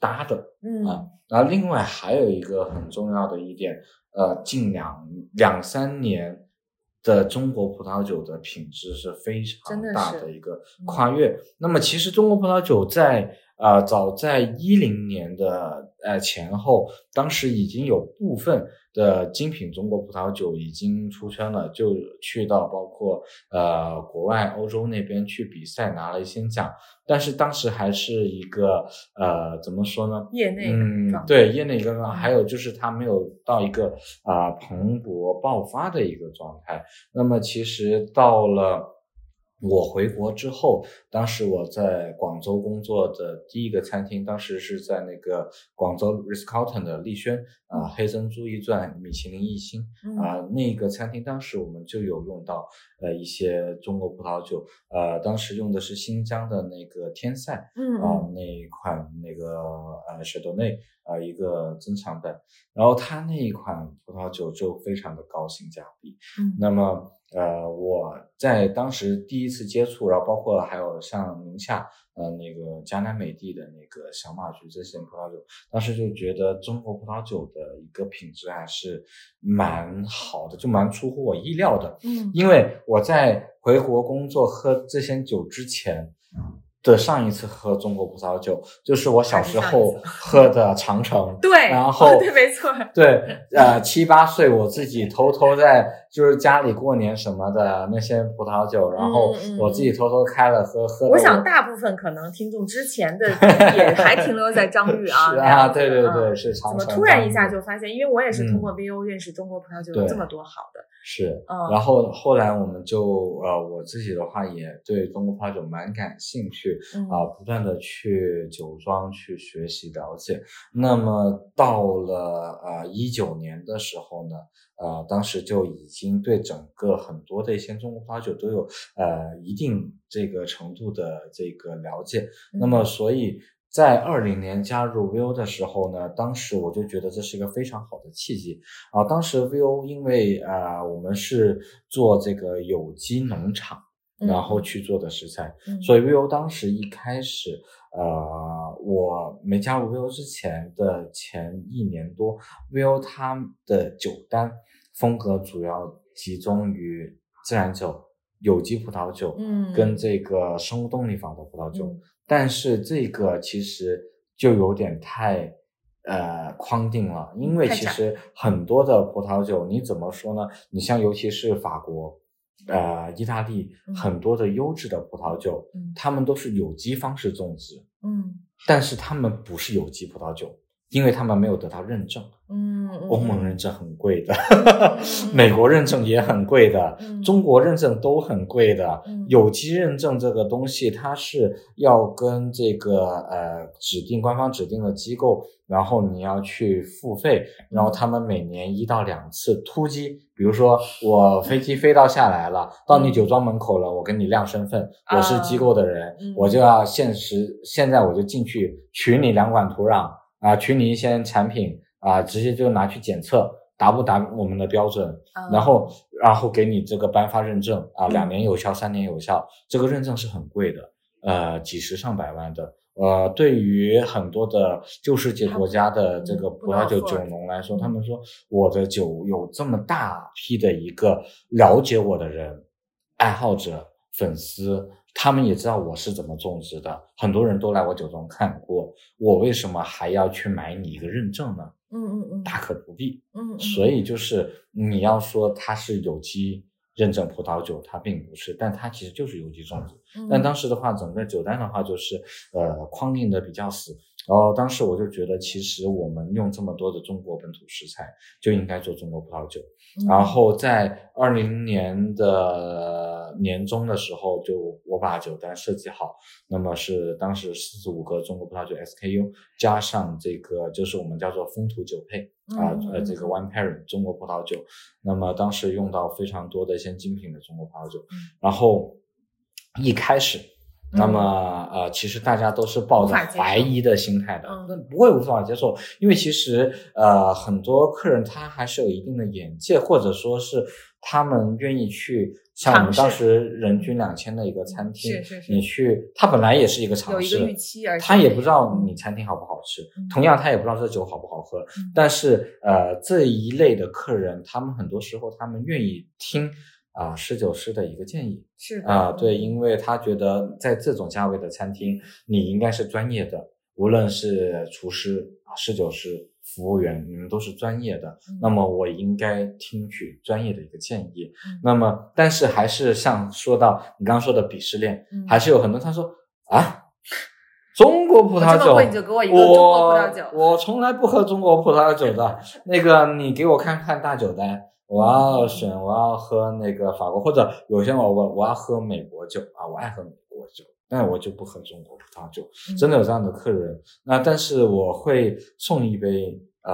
搭的，嗯啊，然后另外还有一个很重要的一点，呃，近两两三年的中国葡萄酒的品质是非常大的一个跨越。那么其实中国葡萄酒在呃早在一零年的呃前后，当时已经有部分。的精品中国葡萄酒已经出圈了，就去到包括呃国外欧洲那边去比赛拿了一些奖，但是当时还是一个呃怎么说呢？业内嗯对业内一个状态，还有就是它没有到一个啊蓬勃爆发的一个状态。那么其实到了。我回国之后，当时我在广州工作的第一个餐厅，当时是在那个广州 Ritz Carlton 的丽轩啊，黑珍珠一钻米其林一星啊，那个餐厅当时我们就有用到呃一些中国葡萄酒，呃，当时用的是新疆的那个天赛，嗯啊。那一款那个呃雪多内啊一个增强版，然后它那一款葡萄酒就非常的高性价比，嗯，那么。呃，我在当时第一次接触，然后包括还有像宁夏，呃，那个江南美地的那个小马驹这些葡萄酒，当时就觉得中国葡萄酒的一个品质还是蛮好的，就蛮出乎我意料的。嗯，因为我在回国工作喝这些酒之前。的上一次喝中国葡萄酒，就是我小时候 喝的长城。对，然后对，没错。对，呃，七八岁我自己偷偷在就是家里过年什么的那些葡萄酒，然后我自己偷偷开了喝喝。我想大部分可能听众之前的 也还停留在张裕啊。是啊，对对对，是长城。怎么突然一下就发现？因为我也是通过 VO 认识中国葡萄酒有这么多好的。是，然后后来我们就呃，我自己的话也对中国葡萄酒蛮感兴趣啊，不断的去酒庄去学习了解。那么到了呃一九年的时候呢，呃，当时就已经对整个很多的一些中国葡萄酒都有呃一定这个程度的这个了解。那么，所以在二零年加入 VO 的时候呢，当时我就觉得这是一个非常好的契机啊。当时 VO 因为啊，我们是做这个有机农场，然后去做的食材，所以 VO 当时一开始，呃，我没加入 VO 之前的前一年多，VO 它的酒单。风格主要集中于自然酒、有机葡萄酒，嗯，跟这个生物动力法的葡萄酒，但是这个其实就有点太呃框定了，因为其实很多的葡萄酒，你怎么说呢？你像尤其是法国、呃意大利，很多的优质的葡萄酒，他们都是有机方式种植，嗯，但是他们不是有机葡萄酒。因为他们没有得到认证，嗯，欧盟认证很贵的，美国认证也很贵的，中国认证都很贵的。有机认证这个东西，它是要跟这个呃指定官方指定的机构，然后你要去付费，然后他们每年一到两次突击，比如说我飞机飞到下来了，到你酒庄门口了，我跟你亮身份，我是机构的人，我就要现实，现在我就进去取你两管土壤。啊，取你一些产品啊，直接就拿去检测，达不达我们的标准，然后然后给你这个颁发认证啊，两年有效，三年有效，这个认证是很贵的，呃，几十上百万的，呃，对于很多的旧世界国家的这个葡萄酒酒农来说，他们说我的酒有这么大批的一个了解我的人，爱好者、粉丝。他们也知道我是怎么种植的，很多人都来我酒庄看过，我为什么还要去买你一个认证呢？嗯嗯嗯，大可不必。嗯，所以就是你要说它是有机认证葡萄酒，它并不是，但它其实就是有机种植。但当时的话，整个酒单的话就是呃框定的比较死。然后当时我就觉得，其实我们用这么多的中国本土食材，就应该做中国葡萄酒。然后在二零年的年终的时候，就我把酒单设计好，那么是当时四十五个中国葡萄酒 SKU，加上这个就是我们叫做风土酒配啊，呃，这个 One Pairing 中国葡萄酒。那么当时用到非常多的一些精品的中国葡萄酒。然后一开始。那么，呃，其实大家都是抱着怀疑的心态的，那不会无法接受，因为其实，呃，很多客人他还是有一定的眼界，或者说是他们愿意去像我们当时人均两千的一个餐厅，是是是，你去，他本来也是一个尝试，他也不知道你餐厅好不好吃，同样他也不知道这酒好不好喝，但是，呃，这一类的客人，他们很多时候他们愿意听。啊，侍酒师的一个建议是啊，对，因为他觉得在这种价位的餐厅，你应该是专业的，无论是厨师啊、侍酒师、服务员，你们都是专业的。那么我应该听取专业的一个建议。那么，但是还是像说到你刚刚说的鄙视链，还是有很多他说啊，中国葡萄酒，我我从来不喝中国葡萄酒的，那个你给我看看大酒单。我要选，我要喝那个法国，或者有些我我我要喝美国酒啊，我爱喝美国酒，但我就不喝中国葡萄酒。真的有这样的客人，那但是我会送一杯。呃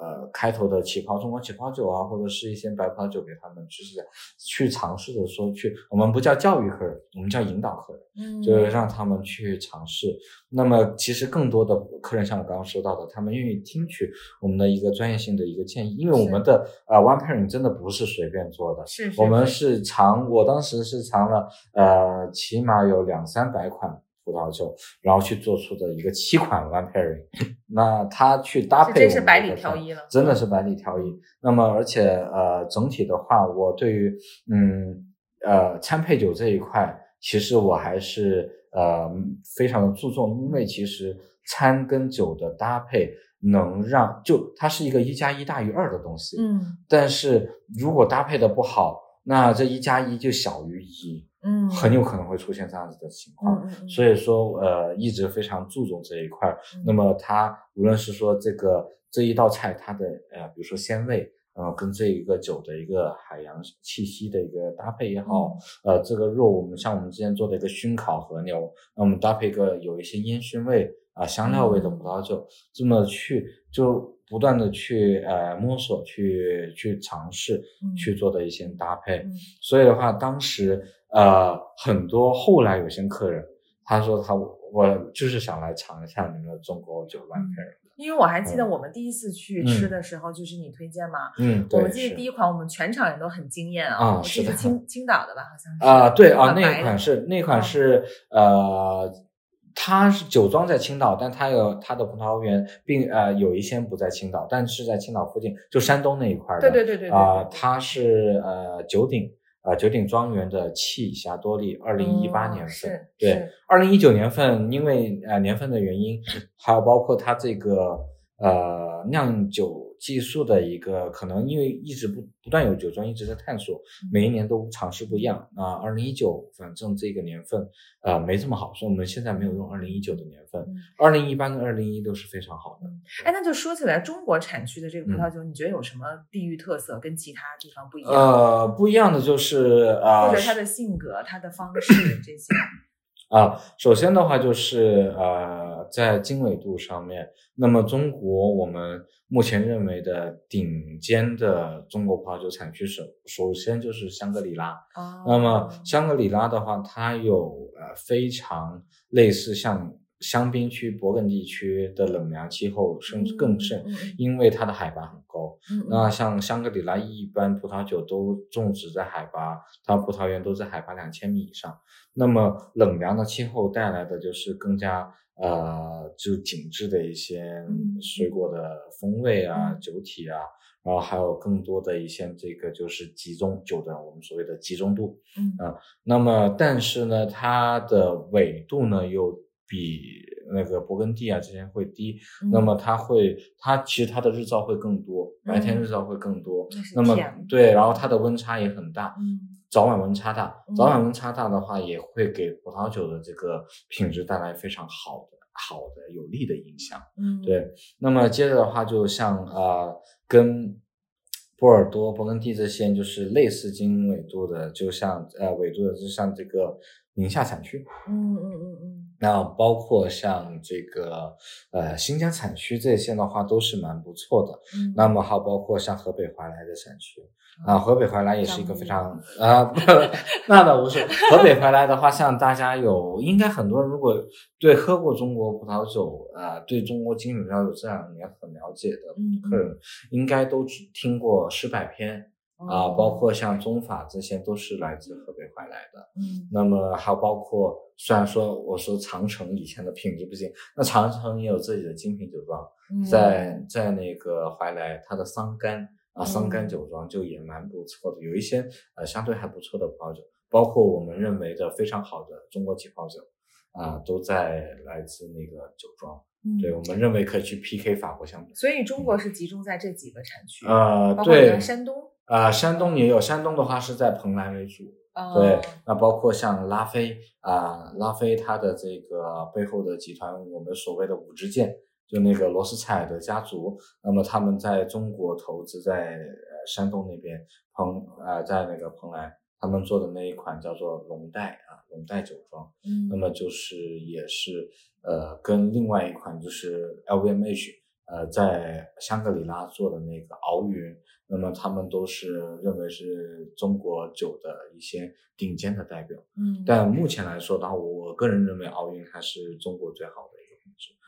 呃，开头的起泡中国起泡酒啊，或者是一些白葡萄酒给他们，就是去尝试着说去，我们不叫教育客人，我们叫引导客人，嗯，就是让他们去尝试。那么其实更多的客人像我刚刚说到的，他们愿意听取我们的一个专业性的一个建议，因为我们的呃 one pairing 真的不是随便做的，是，我们是尝，我当时是尝了呃起码有两三百款。葡萄酒，然后去做出的一个七款 one pairing，那它去搭配，真是百里挑一了，真的是百里挑一。那么，而且呃，整体的话，我对于嗯呃餐配酒这一块，其实我还是呃非常的注重，因为其实餐跟酒的搭配能让就它是一个一加一大于二的东西，嗯，但是如果搭配的不好，那这一加一就小于一。嗯，很有可能会出现这样子的情况，所以说呃一直非常注重这一块。那么它无论是说这个这一道菜它的呃比如说鲜味，呃跟这一个酒的一个海洋气息的一个搭配也好，呃这个肉我们像我们之前做的一个熏烤和牛，那我们搭配一个有一些烟熏味。啊香料味的葡萄酒，这么去就不断的去呃摸索，去去尝试去做的一些搭配。所以的话，当时呃很多后来有些客人他说他我就是想来尝一下你们的中国酒。因为我还记得我们第一次去吃的时候，就是你推荐嘛。嗯，我们记得第一款，我们全场人都很惊艳啊。我记得青 青岛的吧，好像是。啊，对啊，那款是那款是呃，它是酒庄在青岛，但它有它的葡萄园，并呃有一些不在青岛，但是在青岛附近，就山东那一块的。对对对对。啊，它是呃九鼎。呃，九鼎庄园的气霞多丽，二零一八年份，对，二零一九年份，因为呃年份的原因，还有包括它这个呃酿酒。技术的一个可能，因为一直不不断有酒庄一直在探索，每一年都尝试不一样。那二零一九，反正这个年份呃没这么好，所以我们现在没有用二零一九的年份。二零一八跟二零一都是非常好的。哎，那就说起来，中国产区的这个葡萄酒，你觉得有什么地域特色，跟其他地方不一样？呃，不一样的就是呃，或者它的性格、它的方式这些。啊，首先的话就是呃，在经纬度上面，那么中国我们目前认为的顶尖的中国葡萄酒产区首首先就是香格里拉。啊，那么香格里拉的话，它有呃非常类似像。香槟区、勃艮第区的冷凉气候甚至更甚，因为它的海拔很高。那像香格里拉一般葡萄酒都种植在海拔，它葡萄园都在海拔两千米以上。那么冷凉的气候带来的就是更加呃，就紧致的一些水果的风味啊、酒体啊，然后还有更多的一些这个就是集中酒的我们所谓的集中度。嗯啊，那么但是呢，它的纬度呢又。比那个勃艮第啊这些会低，那么它会，它其实它的日照会更多，白天日照会更多，那么对，然后。它的温差也很大，早晚温差大，早晚温差大的话也会给葡萄酒的这个品质带来非常好的、好的有利的影响，嗯，对，那么接着的话，就像呃跟波尔多、勃艮第这些就是类似经纬度的，就像呃纬度的，就像这个宁夏产区，嗯嗯嗯嗯。那包括像这个呃新疆产区这些的话都是蛮不错的。嗯，那么还包括像河北怀来的产区啊，河北怀来也是一个非常啊，那倒不是。河北怀来的话，像大家有应该很多人如果对喝过中国葡萄酒啊，对中国精品葡萄酒这两年很了解的客人，应该都听过失败篇。啊，包括像中法这些都是来自河北怀来的。嗯，那么还有包括，虽然说我说长城以前的品质不行，那长城也有自己的精品酒庄，在在那个怀来，它的桑干啊桑干酒庄就也蛮不错的，有一些呃相对还不错的葡萄酒，包括我们认为的非常好的中国起泡酒啊，都在来自那个酒庄。对我们认为可以去 PK 法国香槟。所以中国是集中在这几个产区，呃，对，山东。啊，山东也有，山东的话是在蓬莱为主，对，那包括像拉菲啊，拉菲它的这个背后的集团，我们所谓的五支箭，就那个罗斯柴尔德家族，那么他们在中国投资在呃山东那边蓬啊，在那个蓬莱，他们做的那一款叫做龙代啊，龙代酒庄，嗯，那么就是也是呃跟另外一款就是 LVMH 呃在香格里拉做的那个敖云。那么他们都是认为是中国酒的一些顶尖的代表，嗯，但目前来说的话，我个人认为奥运还是中国最好的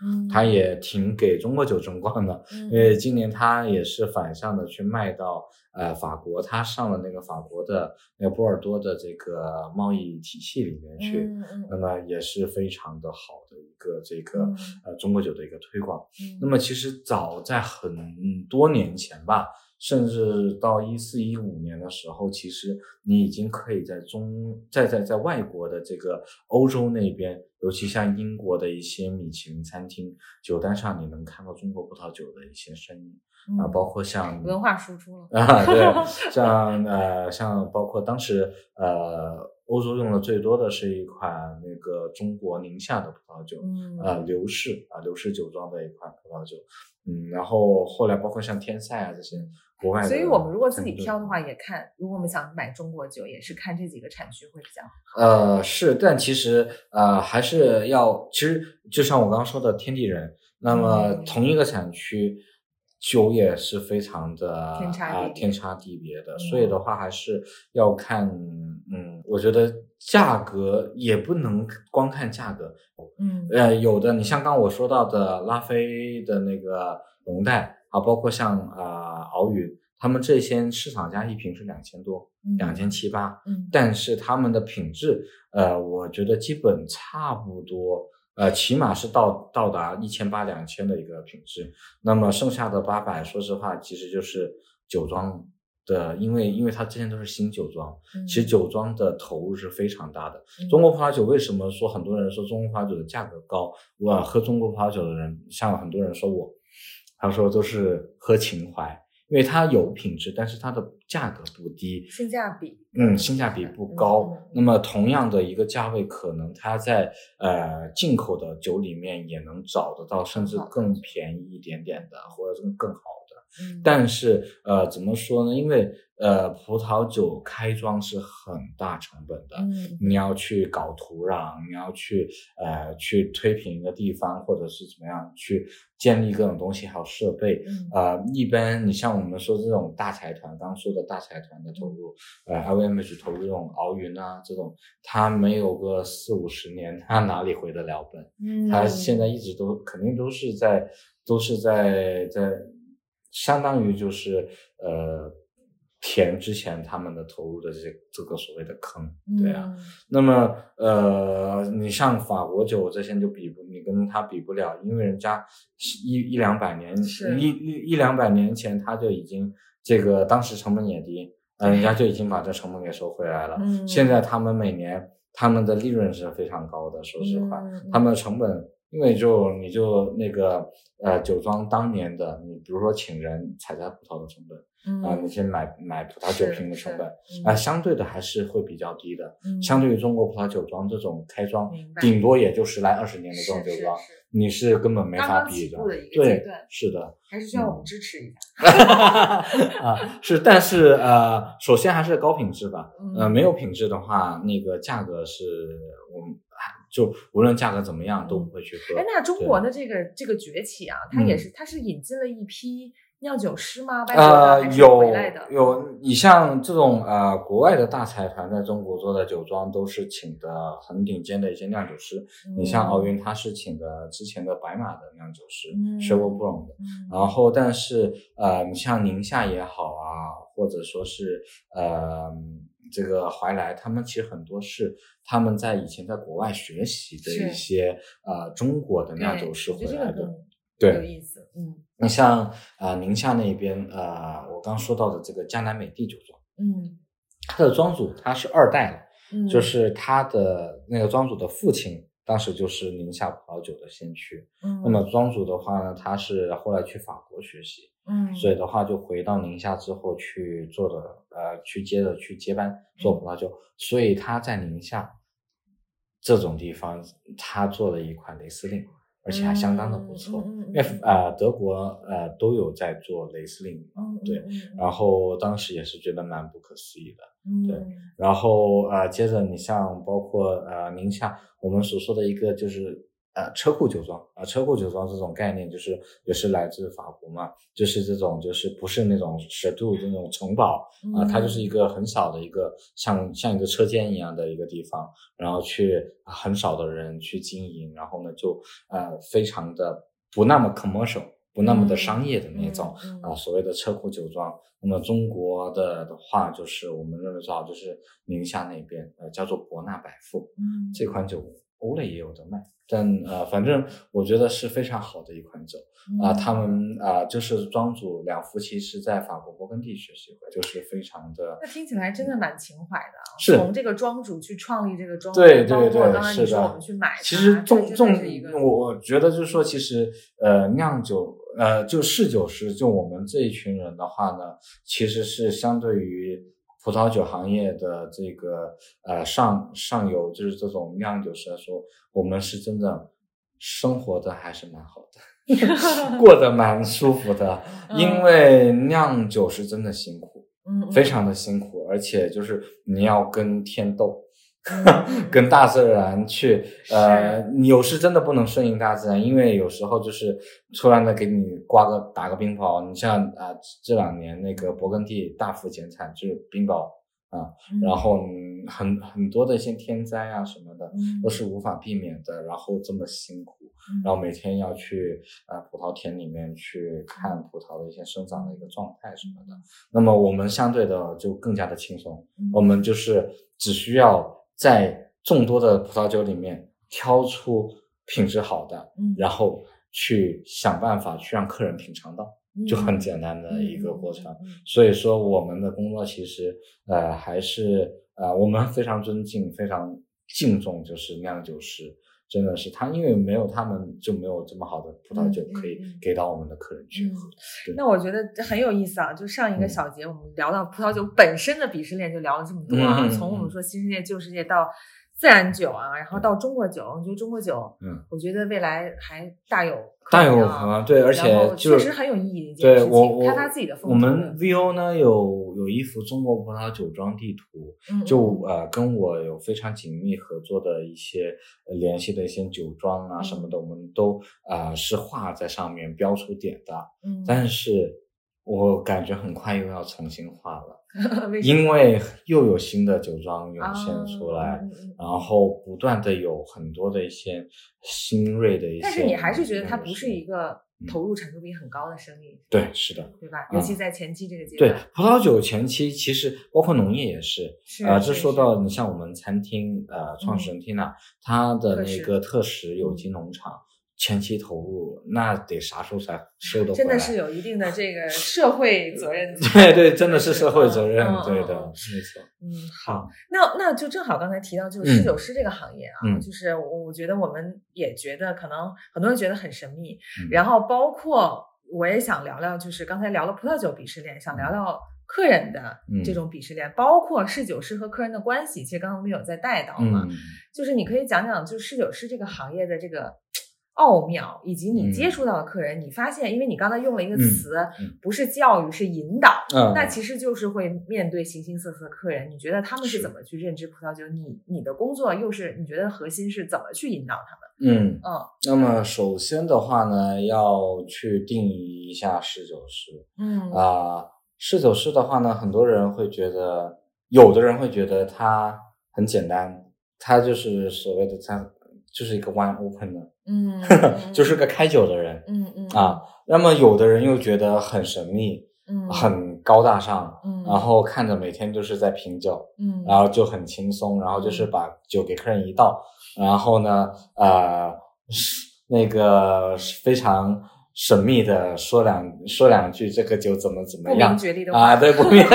嗯，它也挺给中国酒争光的，因为今年他也是反向的去卖到呃法国，他上了那个法国的那个波尔多的这个贸易体系里面去，那么也是非常的好的一个这个呃中国酒的一个推广，嗯，那么其实早在很多年前吧。甚至到一四一五年的时候，其实你已经可以在中在在在外国的这个欧洲那边，尤其像英国的一些米其林餐厅酒单上，你能看到中国葡萄酒的一些身影。啊，包括像文化输出了啊，对，像呃像包括当时呃欧洲用的最多的是一款那个中国宁夏的葡萄酒，呃刘氏啊刘氏酒庄的一款葡萄酒。嗯，然后后来包括像天赛啊这些国外。所以我们如果自己挑的话，也看如果我们想买中国酒，也是看这几个产区会比较好。呃，是，但其实呃还是要，其实就像我刚刚说的天地人，那么同一个产区。酒也是非常的啊天差地别的，所以的话还是要看，嗯，我觉得价格也不能光看价格，嗯，呃，有的你像刚我说到的拉菲的那个龙带啊，包括像啊敖云，他们这些市场价一瓶是两千多，两千七八，嗯，但是他们的品质，呃，我觉得基本差不多。呃，起码是到到达一千八两千的一个品质，那么剩下的八百，说实话，其实就是酒庄的，因为因为它之前都是新酒庄，其实酒庄的投入是非常大的。中国葡萄酒为什么说很多人说中国葡萄酒的价格高？我喝中国葡萄酒的人，像很多人说我，他说都是喝情怀。因为它有品质，但是它的价格不低，性价比，嗯，性价比不高。那么同样的一个价位，可能它在呃进口的酒里面也能找得到，甚至更便宜一点点的，或者更更好的。但是，呃，怎么说呢？因为，呃，葡萄酒开庄是很大成本的，嗯，你要去搞土壤，你要去，呃，去推平一个地方，或者是怎么样去建立各种东西，还有设备，呃，一般你像我们说这种大财团，刚说的大财团的投入，呃，LVMH 投入这种敖云啊，这种，他没有个四五十年，他哪里回得了本？嗯，他现在一直都肯定都是在，都是在在。相当于就是呃填之前他们的投入的这些这个所谓的坑，对啊。那么呃，你像法国酒这些就比不，你跟他比不了，因为人家一一两百年一一一两百年前他就已经这个当时成本也低，呃，人家就已经把这成本给收回来了。现在他们每年他们的利润是非常高的，说实话，他们的成本。因为就你就那个呃酒庄当年的你比如说请人采摘葡萄的成本啊，你先买买葡萄酒瓶的成本啊，相对的还是会比较低的。相对于中国葡萄酒庄这种开庄，顶多也就十来二十年的这种酒庄，你是根本没法比的。对，是的，还是需要我们支持一下。啊，是，但是呃，首先还是高品质吧。呃，没有品质的话，那个价格是我们。就无论价格怎么样都不会去喝。哎，那中国的这个这个崛起啊，它也是它是引进了一批酿酒师吗？呃，有的？有，你像这种呃国外的大财团在中国做的酒庄，都是请的很顶尖的一些酿酒师。你像奥运，他是请的之前的白马的酿酒师 e 的。然后，但是呃，你像宁夏也好啊，或者说是呃。这个怀来，他们其实很多是他们在以前在国外学习的一些呃中国的酿酒师回来的，对，有意思。嗯，你像啊宁夏那边呃，我刚说到的这个江南美地酒庄，嗯，他的庄主他是二代了，就是他的那个庄主的父亲。当时就是宁夏葡萄酒的先驱，嗯，那么庄主的话呢，他是后来去法国学习，嗯，所以的话就回到宁夏之后去做的，呃，去接着去接班做葡萄酒，所以他在宁夏这种地方，他做了一款雷司令。而且还相当的不错，因为呃德国呃都有在做雷司令，对，然后当时也是觉得蛮不可思议的，对，然后呃接着你像包括呃宁夏我们所说的一个就是。呃，车库酒庄啊，车库酒庄这种概念就是也是来自法国嘛，就是这种就是不是那种蛇度那种城堡啊，它就是一个很小的一个像像一个车间一样的一个地方，然后去很少的人去经营，然后呢就呃非常的不那么 commercial，不那么的商业的那种啊，所谓的车库酒庄。那么中国的的话，就是我们认为最好就是宁夏那边呃叫做博纳百富，嗯，这款酒欧蕾也有的卖。但呃，反正我觉得是非常好的一款酒啊。他们啊，就是庄主两夫妻是在法国勃艮第学习，就是非常的。那听起来真的蛮情怀的。是。从这个庄主去创立这个庄，对对对，刚才你说我们去买，其实重重，我我觉得就是说，其实呃，酿酒呃，就侍酒师，就我们这一群人的话呢，其实是相对于。葡萄酒行业的这个呃上上游就是这种酿酒师来说，我们是真的生活的还是蛮好的，过得蛮舒服的。因为酿酒是真的辛苦，嗯，非常的辛苦，而且就是你要跟天斗。跟大自然去，呃，你有时真的不能顺应大自然，因为有时候就是突然的给你刮个打个冰雹。你像啊，这两年那个勃艮第大幅减产，就是冰雹啊，然后很很多的一些天灾啊什么的都是无法避免的。然后这么辛苦，然后每天要去啊葡萄田里面去看葡萄的一些生长的一个状态什么的。那么我们相对的就更加的轻松，我们就是只需要。在众多的葡萄酒里面挑出品质好的，嗯，然后去想办法去让客人品尝到，就很简单的一个过程。所以说，我们的工作其实呃还是呃我们非常尊敬、非常敬重，就是酿酒师。真的是他，因为没有他们就没有这么好的葡萄酒可以给到我们的客人去喝。那我觉得很有意思啊！就上一个小节我们聊到葡萄酒本身的鄙视链，就聊了这么多啊，从我们说新世界、旧世界到。自然酒啊，然后到中国酒，我觉得中国酒，嗯，我觉得未来还大有大有可能，对，而且确实很有意义的一件事情，开发自己的风格我们 VO 呢有有一幅中国葡萄酒庄地图，就呃跟我有非常紧密合作的一些联系的一些酒庄啊什么的，我们都啊是画在上面标出点的，嗯，但是我感觉很快又要重新画了。因为又有新的酒庄涌现出来，然后不断的有很多的一些新锐的一些，但是你还是觉得它不是一个投入产出比很高的生意。对，是的，对吧？尤其在前期这个阶段。对，葡萄酒前期其实包括农业也是。啊，这说到你像我们餐厅，呃，创始人 Tina，他的那个特食有机农场。前期投入那得啥时候才收得回来？真的是有一定的 这个社会责任。对对，真的是社会责任，对的，没错。嗯，好，那那就正好刚才提到就是侍酒师这个行业啊，就是我我觉得我们也觉得可能很多人觉得很神秘，然后包括我也想聊聊，就是刚才聊了葡萄酒鄙视链，想聊聊客人的这种鄙视链，包括侍酒师和客人的关系。其实刚刚我们有在带到嘛，就是你可以讲讲，就是侍酒师这个行业的这个。奥妙，以及你接触到的客人，你发现，因为你刚才用了一个词，不是教育，是引导，那其实就是会面对形形色色的客人。你觉得他们是怎么去认知葡萄酒？你你的工作又是你觉得核心是怎么去引导他们？嗯嗯。那么首先的话呢，要去定义一下侍酒师。嗯啊，侍酒师的话呢，很多人会觉得，有的人会觉得他很简单，他就是所谓的他就是一个 one open 的。嗯，就是个开酒的人，嗯嗯。啊，那么有的人又觉得很神秘，嗯，很高大上，嗯，然后看着每天就是在品酒，嗯，然后就很轻松，然后就是把酒给客人一倒，然后呢，呃，那个非常。神秘的说两说两句，这个酒怎么怎么样啊？对，不明。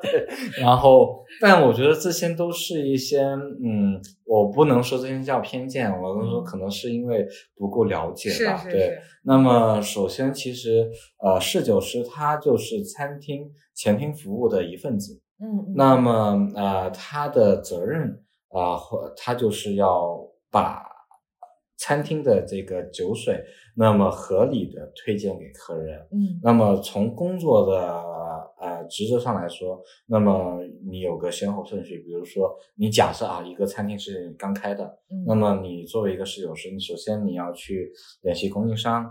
对，然后，但我觉得这些都是一些，嗯，我不能说这些叫偏见，我能说可能是因为不够了解吧。对，那么首先，其实呃，侍酒师他就是餐厅前厅服务的一份子。嗯。那么呃，他的责任啊，或他就是要把。餐厅的这个酒水，那么合理的推荐给客人。嗯，那么从工作的呃职责上来说，那么你有个先后顺序，比如说你假设啊，一个餐厅是刚开的，那么你作为一个侍酒师，你首先你要去联系供应商。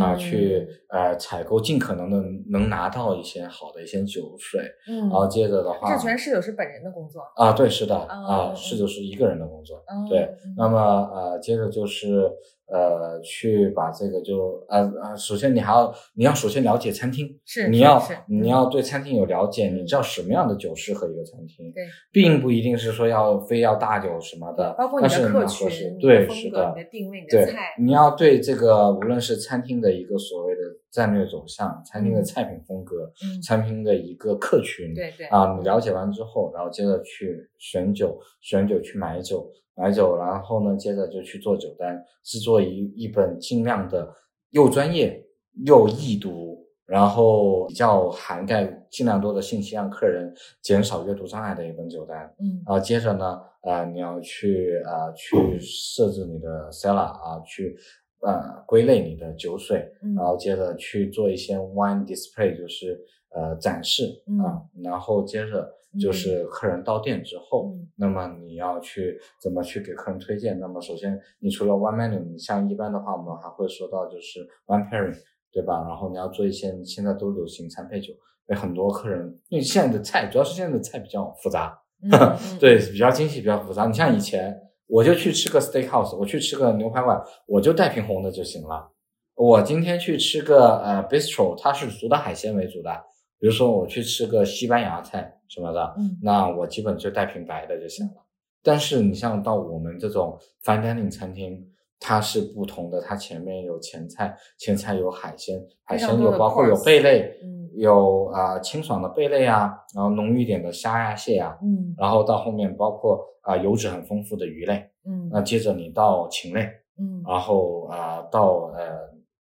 啊，去呃采购，尽可能的能拿到一些好的一些酒水，嗯，然后接着的话，这全是侍酒师本人的工作啊，对，是的，啊，侍酒是一个人的工作，对，那么呃，接着就是。呃，去把这个就呃呃，首先你还要你要首先了解餐厅，是你要你要对餐厅有了解，你知道什么样的酒适合一个餐厅，对，并不一定是说要非要大酒什么的，包括你的客群、对，是的，你的定位、你的菜，你要对这个无论是餐厅的一个所谓的战略走向，餐厅的菜品风格，嗯，餐厅的一个客群，对对，啊，你了解完之后，然后接着去选酒，选酒去买酒。买酒，然后呢，接着就去做酒单，制作一一本尽量的又专业又易读，然后比较涵盖尽量多的信息，让客人减少阅读障碍的一本酒单。嗯然后接着呢，呃，你要去呃去设置你的 seller 啊，去呃归类你的酒水，嗯然后接着去做一些 wine display，就是呃展示嗯啊，然后接着就是客人到店之后，嗯那么你要去怎么去给客人推荐？那么首先，你除了 one menu，你像一般的话，我们还会说到就是 one pairing，对吧？然后你要做一些现在都流行餐配酒，被很多客人因为现在的菜主要是现在的菜比较复杂，对，比较精细，比较复杂。你像以前，我就去吃个 steakhouse，我去吃个牛排馆，我就带瓶红的就行了。我今天去吃个呃 bistro，它是主打海鲜为主的，比如说我去吃个西班牙菜什么的，嗯那我基本就带瓶白的就行了。但是你像到我们这种 fine dining 餐厅，它是不同的，它前面有前菜，前菜有海鲜，海鲜有包括有贝类，嗯。有啊、呃清爽的贝类啊，然后浓郁一点的虾呀、蟹呀，嗯。然后到后面包括啊、油脂很丰富的鱼类，嗯。那接着你到禽类，嗯。然后啊、到呃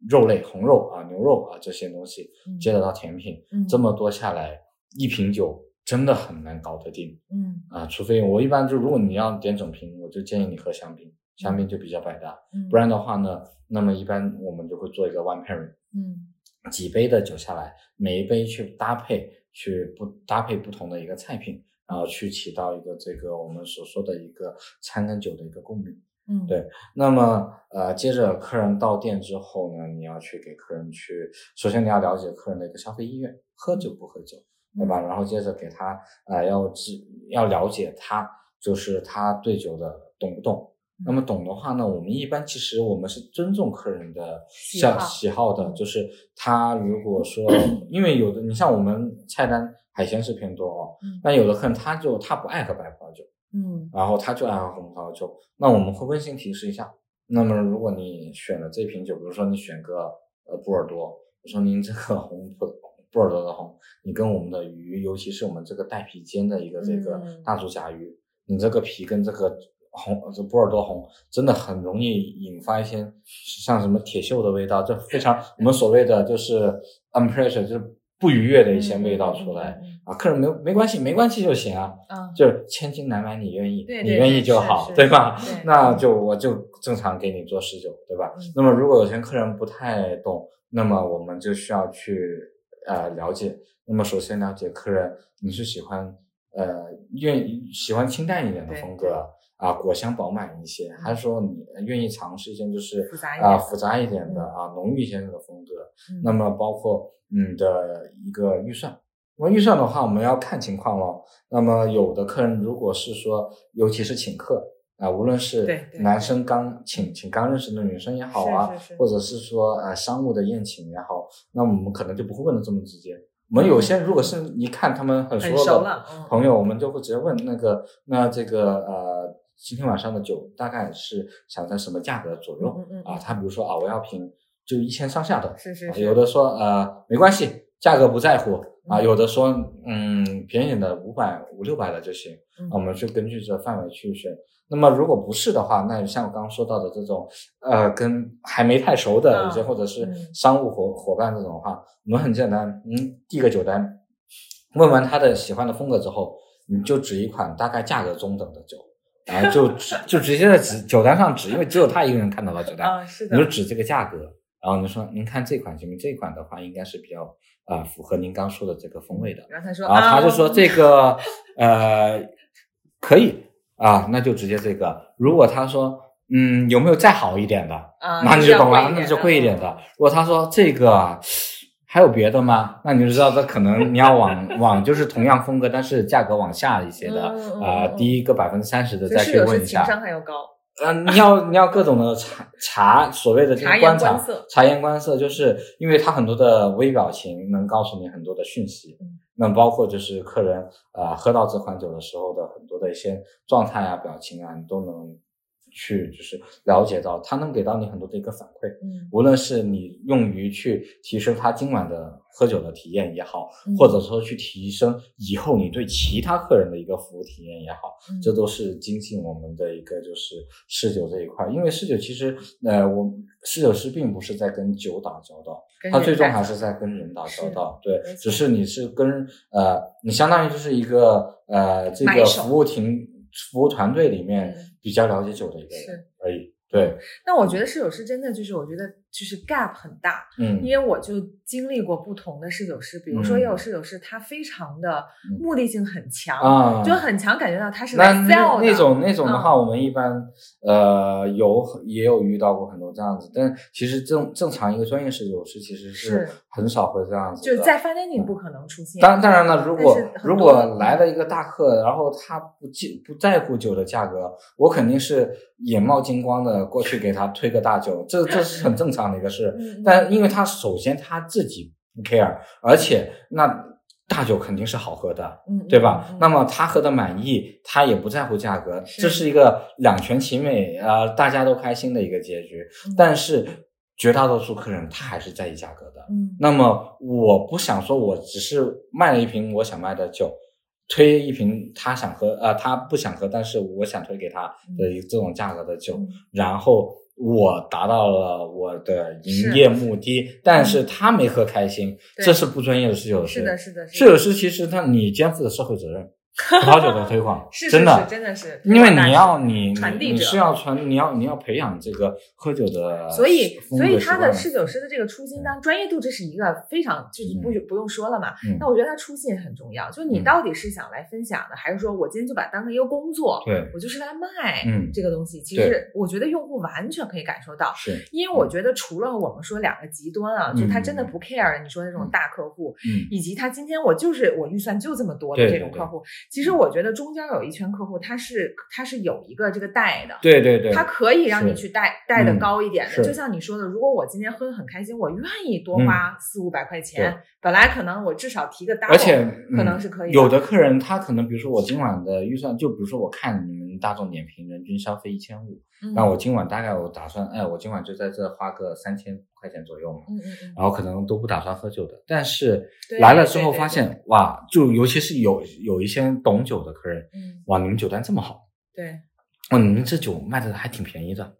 肉类，红肉啊、牛肉啊这些东西，嗯。接着到甜品，嗯。这么多下来，一瓶酒真的很难搞得定嗯。啊，除非我一般就如果你要点整瓶，我就建议你喝香槟，香槟就比较百搭，嗯不然的话呢，那么一般我们就会做一个 one pairing。嗯几杯的酒下来，每一杯去搭配，去不搭配不同的一个菜品，然后去起到一个这个我们所说的一个餐跟酒的一个共鸣。嗯对那么呃，接着客人到店之后呢，你要去给客人去，首先你要了解客人的一个消费意愿，喝酒不喝酒，对吧？然后接着给他呃要知要了解他，就是他对酒的懂不懂。那么懂的话呢，我们一般其实我们是尊重客人的像喜好的，嗯。就是他如果说，因为有的你像我们菜单海鲜是偏多哦，嗯。那有的客人他就他不爱喝白葡萄酒，嗯。然后他就爱喝红葡萄酒，那我们会温馨提示一下。那么如果你选了这瓶酒，比如说你选个呃波尔多，我说您这个红葡波尔多的红，你跟我们的鱼，尤其是我们这个带皮尖的一个这个嗯。大竹甲鱼，你这个皮跟这个红这波尔多红真的很容易引发一些像什么铁锈的味道，这非常我们所谓的就是 unpressure 就是不愉悦的一些味道出来。嗯嗯嗯啊，客人没没关系，没关系就行啊，嗯就是千金难买你愿意，对对你愿意就好，对吧对？那就我就正常给你做十九，对吧？嗯那么如果有些客人不太懂，那么我们就需要去呃了解。那么首先了解客人你是喜欢呃愿意喜欢清淡一点的风格啊，果香饱满一些，还是说你愿意尝试一些就是啊复杂一点的嗯啊浓郁一些的风格？嗯那么包括你的一个预算。那么预算的话，我们要看情况咯。那么有的客人如果是说，尤其是请客啊、无论是男生刚请请刚认识的女生也好啊，是是是或者是说呃商务的宴请也好，那我们可能就不会问的这么直接。我们有些如果是一看他们很熟的朋友，我们就会直接问那个那这个呃今天晚上的酒大概是想在什么价格左右？嗯嗯嗯啊，他比如说啊，我要瓶就一千上下的，是是是啊有的说呃没关系，价格不在乎啊，嗯有的说嗯便宜点的五百五六百的就行，我们就根据这范围去选。那么如果不是的话，那像我刚刚说到的这种呃跟还没太熟的嗯一些，或者是嗯商务伙伙伴这种的话，我们很简单，嗯，递个酒单，问完他的喜欢的风格之后，你就指一款大概价格中等的酒。然后就指就直接在指酒单上指，因为只有他一个人看到了酒单，啊是的你就指这个价格，然后你说您看这款行不？这款的话应该是比较啊、呃符合您刚说的这个风味的。然后他说然后他就说啊这个呃可以啊，那就直接这个。如果他说嗯有没有再好一点的，啊那你就懂了，那就贵一点的的。如果他说这个还有别的吗？那你就知道它可能 你要往往就是同样风格，但是价格往下一些的啊，嗯低个百分之三十的再去问一下。情商还要高嗯，你要你要各种的查查所谓的这个观察察言观色，就是因为他很多的微表情能告诉你很多的讯息。嗯那包括就是客人呃喝到这款酒的时候的很多的一些状态啊、表情啊，你都能去就是了解到，它能给到你很多的一个反馈，嗯无论是你用于去提升他今晚的喝酒的体验也好，嗯或者说去提升以后你对其他客人的一个服务体验也好，嗯这都是精进我们的一个就是侍酒这一块。因为侍酒其实呃，我侍酒师并不是在跟酒打交道，他最终还是在跟人打交道。对只是你是跟呃，你相当于就是一个呃这个服务庭服务团队里面嗯比较了解酒的一个人而已。对，那我觉得侍酒是真的就是，我觉得就是 gap 很大，嗯，因为我就经历过不同的侍酒师，比如说嗯也有侍酒师，他非常的嗯。目的性很强，啊，就很强，感觉到他是来那 sell 的那那种那种的话，嗯我们一般呃有也有遇到过很多这样子，但其实正正常一个专业侍酒师其实是是很少会这样子的。就是在 fine dining 不可能出现。当当然了，如果如果来了一个大客，然后他不记不在乎酒的价格，我肯定是眼冒金光的过去给他推个大酒，这这是很正常的一个事。但因为他首先他自己不 care，而且那大酒肯定是好喝的，嗯对吧？那么他喝的满意，他也不在乎价格，是这是一个两全其美，呃，大家都开心的一个结局。嗯但是绝大多数客人他还是在意价格的。嗯那么我不想说，我只是卖了一瓶我想卖的酒，推一瓶他想喝，呃，他不想喝，但是我想推给他的一这种价格的酒，嗯然后我达到了我的营业目的，但是他没喝开心，对这是不专业的侍酒师。是的，是的，侍酒师其实他你肩负的社会责任，葡萄酒的推广是是真的是真的是，因为你要你传递者是要传，你要你要培养这个喝酒的所以，所以他的侍酒师的这个初心当专业度，这是一个非常就是不不用说了嘛。那我觉得他初心也很重要，就你到底是想来分享的，还是说我今天就把它当成一个工作，对我就是来卖这个东西。其实我觉得用户完全可以感受到，是因为我觉得除了我们说两个极端啊，就他真的不 care 你说的这种大客户，以及他今天我就是我预算就这么多的这种客户，其实我觉得中间有一圈客户，他是他是有一个这个带的，对对对，他可以让你去带带的嗯高一点的，是就像你说的，如果我今天喝的很开心，我愿意多嗯花四五百块钱，本来可能我至少提个 double，而且可能嗯是可以的有的客人他可能比如说我今。晚的预算，就比如说我看你们大众点评人均消费一千五，嗯那我今晚大概我打算，哎，我今晚就在这花个三千块钱左右嘛。嗯嗯嗯，然后可能都不打算喝酒的，但是来了之后发现哇，就尤其是有有一些懂酒的客人，嗯哇，你们酒单这么好，对，哇，你们这酒卖的还挺便宜的。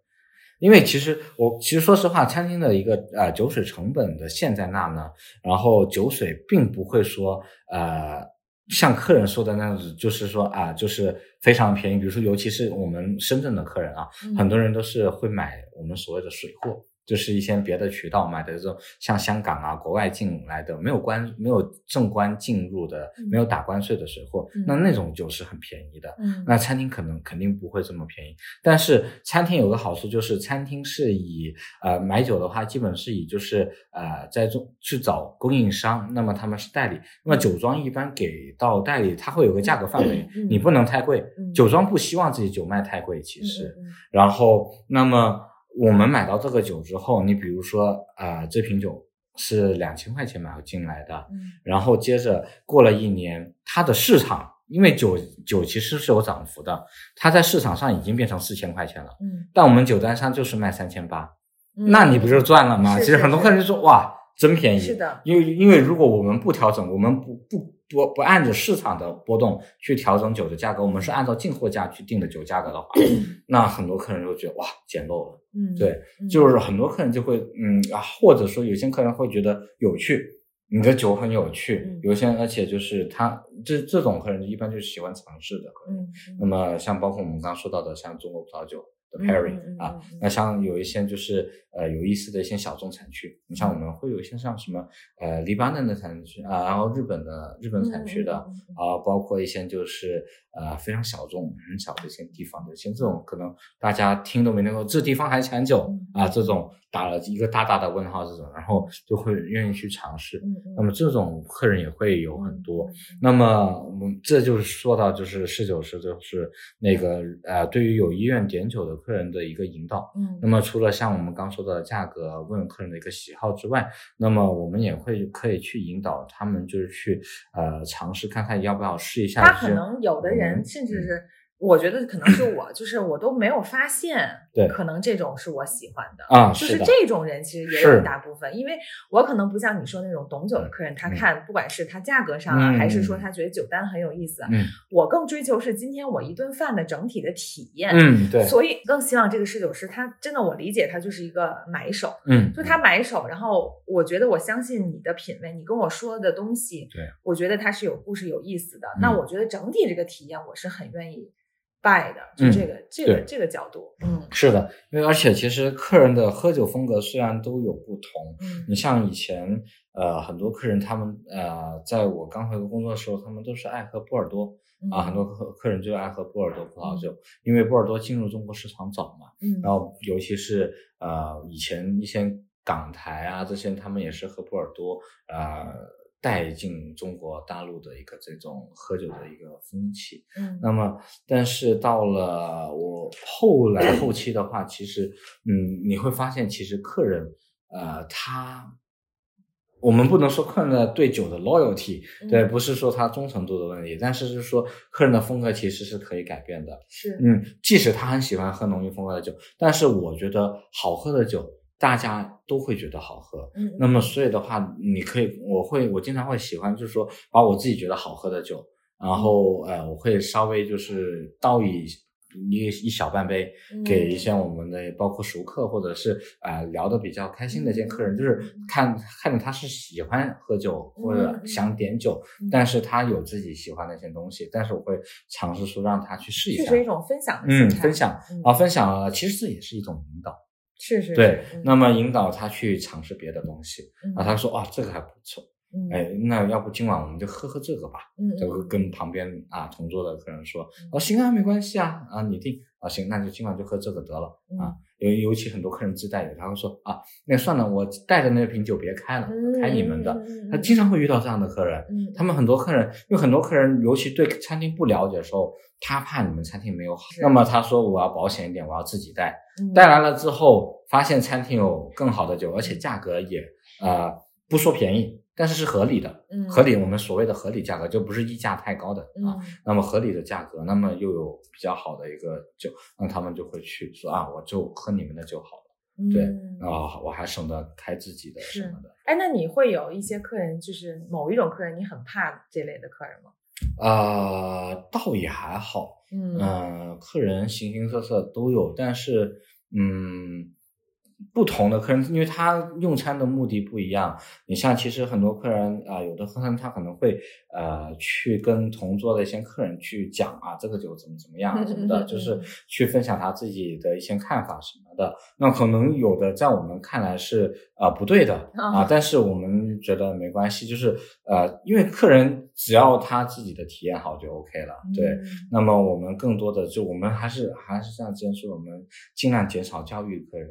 因为其实我其实说实话，餐厅的一个呃酒水成本的现在那呢，然后酒水并不会说呃像客人说的那样子，就是说啊就是非常便宜。比如说，尤其是我们深圳的客人啊，嗯很多人都是会买我们所谓的水货，就是一些别的渠道买的这种，像香港啊、国外进来的没有关没有正关进入的、嗯没有打关税的水货，嗯。那那种酒是很便宜的。嗯。那餐厅可能肯定不会这么便宜，但是餐厅有个好处就是餐厅是以呃买酒的话，基本是以就是呃在中去找供应商，那么他们是代理，那么酒庄一般给到代理，它会有个价格范围，你不能太贵，嗯。酒庄不希望自己酒卖太贵，其实，然后那么我们买到这个酒之后，你比如说呃这瓶酒是两千块钱买进来的，嗯然后接着过了一年，它的市场，因为酒酒其实是有涨幅的，它在市场上已经变成四千块钱了，嗯但我们酒单上就是卖三千八，嗯，那你不就赚了吗？是其实很多客人就说哇，真便宜。是的，因为因为如果我们不调整，我们不不不不按着市场的波动去调整酒的价格，我们是按照进货价去定的酒价格的话，那很多客人就觉得哇捡漏了。嗯对，嗯就是很多客人就会嗯啊，或者说有些客人会觉得有趣，你的酒很有趣，嗯有些而且就是他这这种客人一般就是喜欢尝试的客人。那么像包括我们刚刚说到的，像中国葡萄酒的嗯 pairing、啊那像有一些就是呃有意思的一些小众产区，你像我们会有一些像什么呃黎巴嫩的产区啊，然后日本的日本产区的。啊，包括一些就是呃非常小众、很小的一些地方的，像这种可能大家听都没听过，这地方还产酒嗯啊，这种打了一个大大的问号，这种，然后就会愿意去尝试。那么这种客人也会有很多。那么我们这就是说到就是侍酒师，就是那个呃，对于有意愿点酒的客人的一个引导。嗯那么除了像我们刚说的价格，问客人的一个喜好之外，那么我们也会可以去引导他们，就是去呃尝试看看要不要试一下。他就是可能有的人嗯甚至是我觉得可能是我，就是我都没有发现，对。可能这种是我喜欢的啊就是这种人其实也有一大部分，因为我可能不像你说那种懂酒的客人，他嗯。看不管是他价格上啊，嗯还是说他觉得酒单很有意思，我更追求是今天我一顿饭的整体的体验。嗯，对，所以更希望这个侍酒师，他真的我理解他就是一个买手，嗯，就他买手，然后我觉得我相信你的品味，你跟我说的东西，对，我觉得它是有故事、有意思的。嗯。那我觉得整体这个体验，我是很愿意 buy 的，就嗯这个、这个这个角度，嗯。是的，因为而且其实客人的喝酒风格虽然都有不同，嗯。你像以前呃很多客人他们呃在我刚回国工作的时候，他们都是爱喝波尔多啊，很多客客人就爱喝波尔多葡萄酒，因为波尔多进入中国市场早嘛，嗯，然后尤其是呃以前一些港台啊这些，他们也是喝波尔多，呃带进中国大陆的一个这种喝酒的一个风气。嗯那么，但是到了我后来后期的话，其实嗯你会发现，其实客人呃他。我们不能说客人的对酒的 loyalty，嗯对，不是说他忠诚度的问题，但是是说客人的风格其实是可以改变的。是嗯，即使他很喜欢喝浓郁风味的酒，但是我觉得好喝的酒，大家都会觉得好喝。嗯那么所以的话，你可以，我会，我经常会喜欢，就是说把我自己觉得好喝的酒，然后呃，我会稍微就是倒一一一小半杯，给一些我们的包括熟客或者是呃聊的比较开心的一些客人，就是。看看着他是喜欢喝酒或者想点酒，嗯但是他有自己喜欢的一些东西，但是我会尝试说让他去试一下，这是一种分享的嗯，分享嗯。啊，分享了，其实这也是一种引导，是是对，嗯。那么引导他去尝试别的东西嗯。啊，他说啊这个还不错，嗯。哎，那要不今晚我们就喝喝这个吧，嗯就跟旁边啊同桌的客人说，哦行啊，没关系啊，啊你定啊行，那就今晚就喝这个得了啊，尤尤其很多客人自带的，他会说啊，那算了，我带着那瓶酒别开了，嗯开你们的，嗯他经常会遇到这样的客人，嗯。他们很多客人，因为很多客人尤其对餐厅不了解的时候，他怕你们餐厅没有好，那么他说我要保险一点，我要自己带。嗯。带来了之后，发现餐厅有更好的酒，而且价格也呃不说便宜，但是是合理的，嗯合理我们所谓的合理价格，就不是溢价太高的啊。嗯那么合理的价格，那么又有比较好的一个酒，那他们就会去说啊，我就喝你们的就好了，对嗯啊，我还省得开自己的什么的。哎，那你会有一些客人，就是某一种客人，你很怕这类的客人吗？呃，倒也还好，嗯嗯、客人形形色色都有，但是嗯，不同的客人，因为他用餐的目的不一样。你像其实很多客人啊、有的客人他可能会呃去跟同桌的一些客人去讲啊，这个酒怎么怎么样啊什么的，嗯就是去分享他自己的一些看法什么的。那可能有的在我们看来是啊、不对的啊啊，但是我们觉得没关系，就是呃，因为客人只要他自己的体验好就 OK 了，对。嗯那么我们更多的就我们还是还是像之前说的，我们尽量减少教育客人。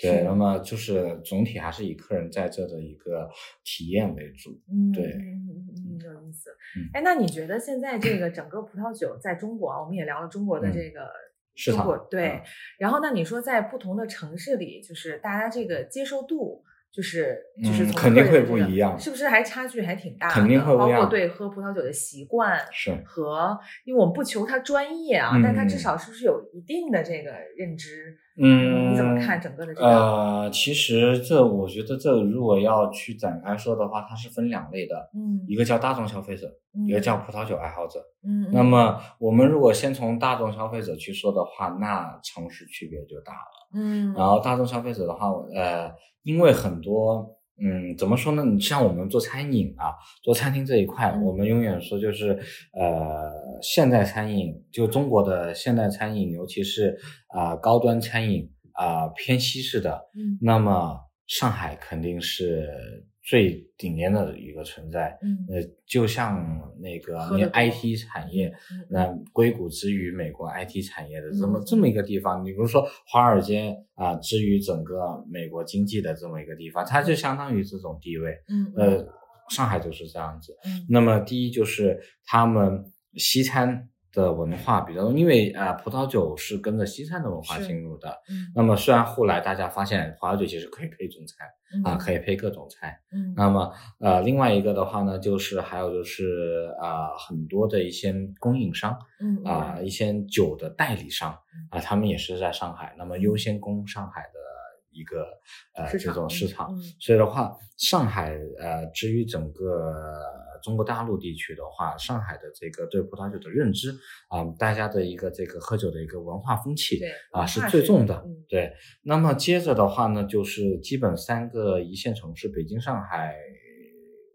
对，那么就是总体还是以客人在这的一个体验为主。嗯，对有意思嗯。哎，那你觉得现在这个整个葡萄酒在中国啊，我们也聊了中国的嗯这个市场对嗯，然后那你说在不同的城市里，就是大家这个接受度。就是就是肯定会不一样是不是还差距还挺大的？肯定会不一包括对喝葡萄酒的习惯是和，因为我们不求他专业啊，嗯但他至少是不是有一定的这个认知？嗯你怎么看整个的这个？呃，其实这我觉得这如果要去展开说的话，它是分两类的，嗯，一个叫大众消费者，嗯一个叫葡萄酒爱好者。嗯，嗯那么我们如果先从大众消费者去说的话，那城市区别就大了。嗯，然后大众消费者的话，呃，因为很多，嗯，怎么说呢？你像我们做餐饮啊，做餐厅这一块，嗯我们永远说就是，呃，现代餐饮，就中国的现代餐饮，尤其是啊、高端餐饮啊、偏西式的，嗯那么上海肯定是最顶尖的一个存在。嗯呃，就像那个你 IT 产业，嗯那硅谷之于美国 IT 产业的这么、嗯这么一个地方，你比如说华尔街啊、之于整个美国经济的这么一个地方，它就相当于这种地位。嗯呃，上海就是这样子。嗯那么第一就是他们西餐的文化比较多，因为啊，葡萄酒是跟着西餐的文化进入的。嗯那么虽然后来大家发现葡萄酒其实可以配中餐啊，嗯可以配各种菜。嗯那么呃，另外一个的话呢，就是还有就是啊、很多的一些供应商嗯啊、一些酒的代理商啊、他们也是在上海，那么优先供上海的一个呃这种市场。嗯所以的话，上海呃，至于整个中国大陆地区的话，上海的这个对葡萄酒的认知啊、大家的一个这个喝酒的一个文化风气对啊是最重的。嗯对，那么接着的话呢，就是基本三个一线城市，北京、上海、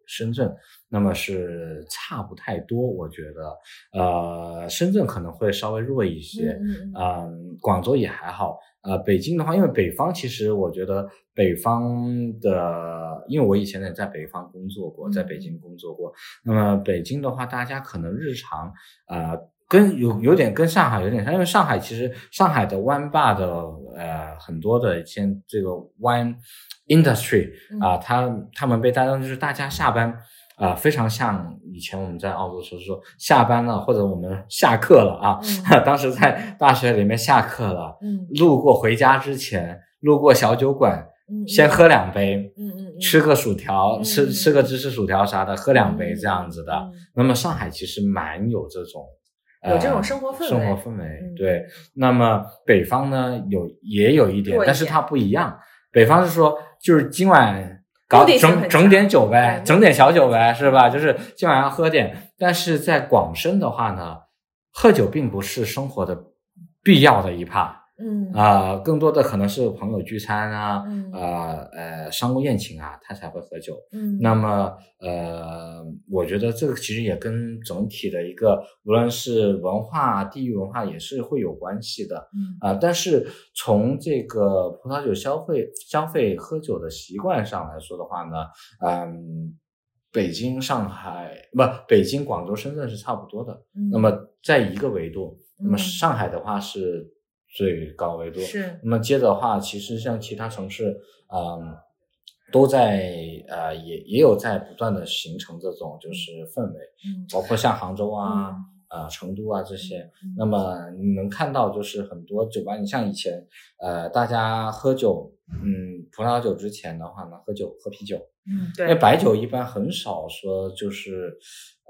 深圳，那么是差不太多，我觉得，呃，深圳可能会稍微弱一些，嗯，广州也还好。呃，北京的话，因为北方其实我觉得北方的，因为我以前也在北方工作过，在北京工作过。那么北京的话，大家可能日常呃跟有有点跟上海有点像，因为上海其实上海的湾坝的呃很多的一些这个湾 industry 嗯啊、他他们被大家就是大家下班。啊、非常像以前我们在澳洲时候说下班了或者我们下课了啊，嗯 当时在大学里面下课了，嗯路过回家之前，路过小酒馆，嗯先喝两杯，嗯嗯嗯吃个薯条，嗯吃吃个芝士薯条啥的，喝两杯这样子的。嗯那么上海其实蛮有这种。有这种呃生活氛围生活氛围嗯对。那么北方呢，有也有一点，但是它不一样。北方是说，就是今晚搞整整点酒呗，整点小酒呗，是吧？就是今晚要喝点。但是在广深的话呢，喝酒并不是生活的必要的一 part 嗯啊、更多的可能是朋友聚餐啊，嗯呃呃商务宴请啊，他才会喝酒。嗯那么，呃，我觉得这个其实也跟整体的一个，无论是文化、地域文化，也是会有关系的嗯啊、但是从这个葡萄酒消费、消费喝酒的习惯上来说的话呢，嗯，北京、上海不，北京、广州、深圳是差不多的。嗯那么在一个维度，那么嗯上海的话是最高维度，是。那么接着的话，其实像其他城市，嗯，都在呃也也有在不断的形成这种就是氛围，嗯包括像杭州啊、嗯呃成都啊这些。嗯。那么你能看到，就是很多酒吧，你像以前呃大家喝酒，嗯，葡萄酒之前的话呢，喝酒喝啤酒，嗯因为，白。酒一般很少说就是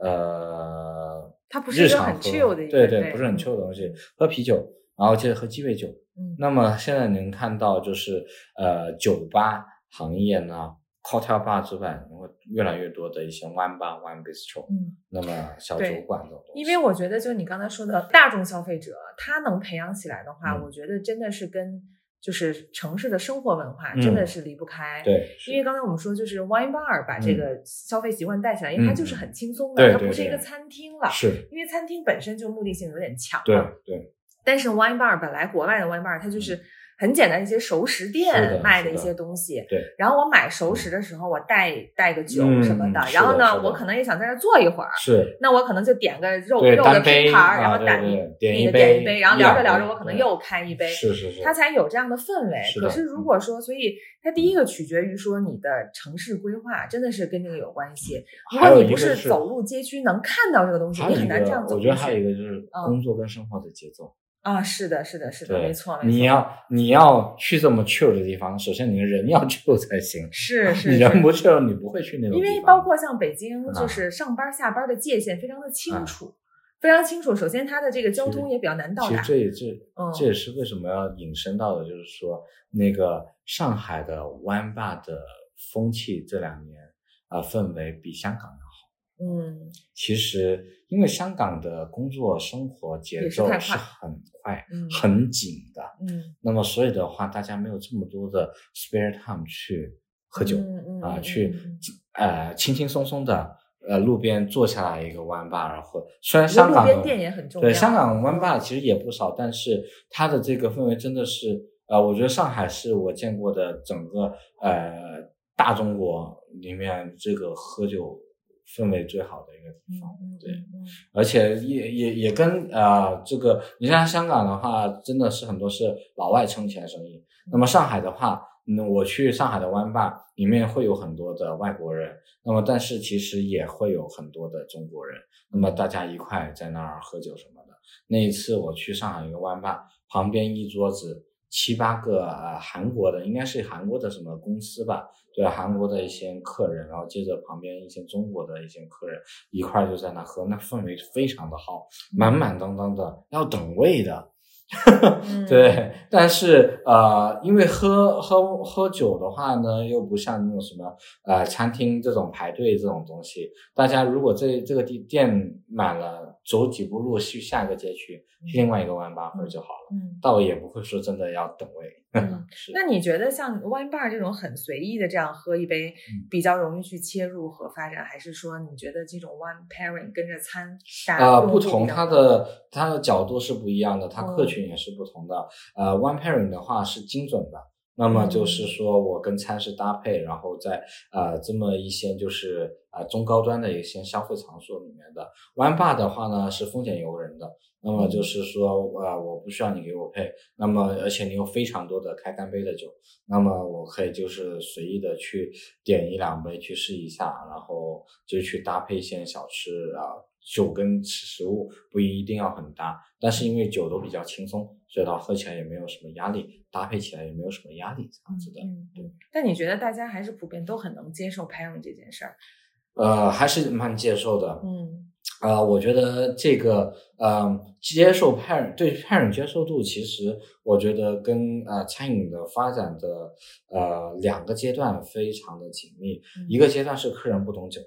呃它不是一个很日常喝 chill 的对对，不是很嗯。chill 的东西，喝啤酒，然后接着喝鸡尾酒。嗯那么现在能看到，就是呃，酒吧行业呢，cocktail bar 之外，会越来越多的一些 wine bar、wine bistro，嗯。那么小酒馆这种东西。因为我觉得，就你刚才说的大众消费者，他能培养起来的话，嗯我觉得真的是跟就是城市的生活文化嗯真的是离不开。，对，因为刚才我们说，就是 wine bar 把这嗯个消费习惯带起来，因为它嗯就是很轻松的，它不是一个餐厅了。是，因为餐厅本身就目的性有点强对嘛。对，但是 wine bar 本来国外的 wine bar 它就是很简单一些熟食店卖的一些东西。对。然后我买熟食的时候，我带带个酒嗯什么的，是然后呢，我可能也想在那坐一会儿。是，那我可能就点个肉肉的拼盘，然后点对点一杯一杯，然后聊着聊着，我可能又开一杯，是是是，它才有这样的氛围。可是如果说，所以它第一个取决于说你的城市规划真的是跟这个有关系。如还果你不是走入街区能看到这个东西，你很难这样走我觉得还有一个就是嗯工作跟生活的节奏。啊。是的，是的，是的，没错，没错。你要你要去这么 chill 的地方，首先你的人要 chill 才行。是是你人不 chill，你不会去那种因。为包括像北京，啊就是上班下班的界限非常的清啊楚，非常清楚。首先，它的这个交通也比较难到达其实。这也这嗯这也是为什么要引申到的，就是说那个上海的湾坝的风气这两年啊、氛围比香港。嗯其实因为香港的工作生活节奏是很快、嗯很紧的，嗯，那么所以的话，大家没有这么多的 spare time 去喝酒。啊，去呃轻轻松松的呃路边坐下来一个湾吧，然后虽然香港的店也很重要。对香港湾吧其实也不少，但是它的这个氛围真的是呃，我觉得上海是我见过的整个呃大中国里面这个喝酒氛围最好的一个地方。嗯，对而且也也也跟呃这个，你像香港的话，真的是很多是老外撑起来生意。那么上海的话，嗯，我去上海的湾坝，里面会有很多的外国人，那么但是其实也会有很多的中国人，那么大家一块在那儿喝酒什么的。那一次我去上海一个湾坝，旁边一桌子七八个呃韩国的，应该是韩国的什么公司吧，对韩国的一些客人，然后接着旁边一些中国的一些客人一块儿就在那喝，那氛围非常的好，满满当当的，要等位的。嗯 对，但是呃，因为喝喝喝酒的话呢，又不像那种什么呃餐厅这种排队这种东西，大家如果这这个地店满了，走几步路去下一个街区，去另外一个 one bar 就好了，嗯。倒也不会说真的要等位。那你觉得像 wine bar 这种很随意的这样喝一杯，嗯比较容易去切入和发展，还是说你觉得这种 wine pairing 跟着餐啊呃，不同，它的它的角度是不一样的，它客嗯群也是不同的。呃，one pairing 的话是精准的，那么就是嗯说我跟餐食搭配，然后在呃这么一些就是呃中高端的一些消费场所里面的。One bar 的话呢是风险由人的，那么就是说呃我不需要你给我配，那么而且你有非常多的开干杯的酒，那么我可以就是随意的去点一两杯去试一下，然后就去搭配一些小吃啊。酒跟吃食物不一定要很搭，但是因为酒都比较轻松，所以它喝起来也没有什么压力，搭配起来也没有什么压力，这样子的。嗯对。但你觉得大家还是普遍都很能接受 pairing 这件事儿？呃，还是蛮接受的。嗯呃，我觉得这个呃接受 parent 对 parent 接受度，其实我觉得跟呃餐饮的发展的呃两个阶段非常的紧密。嗯一个阶段是客人不懂酒，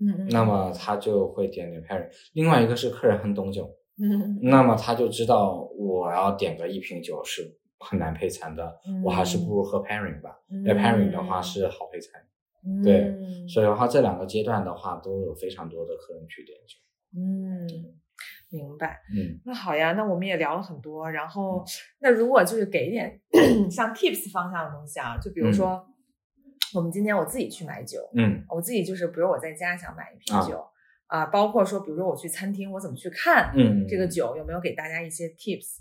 嗯嗯，那么他就会点点 parent；另外一个是客人很懂酒，嗯那么他就知道我要点个一瓶酒是很难配餐的，嗯我还是不如喝 pairing 吧。因因为 pairing 的话是好配餐，对嗯、所以的话这两个阶段的话都有非常多的客人去点酒。嗯，明白。嗯那好呀，那我们也聊了很多，然后那如果就是给一点 像 tips 方向的东西啊，就比如说、我们今天我自己去买酒，嗯我自己就是比如我在家想买一瓶啊酒啊、包括说比如说我去餐厅我怎么去看嗯，这个酒，有没有给大家一些 tips？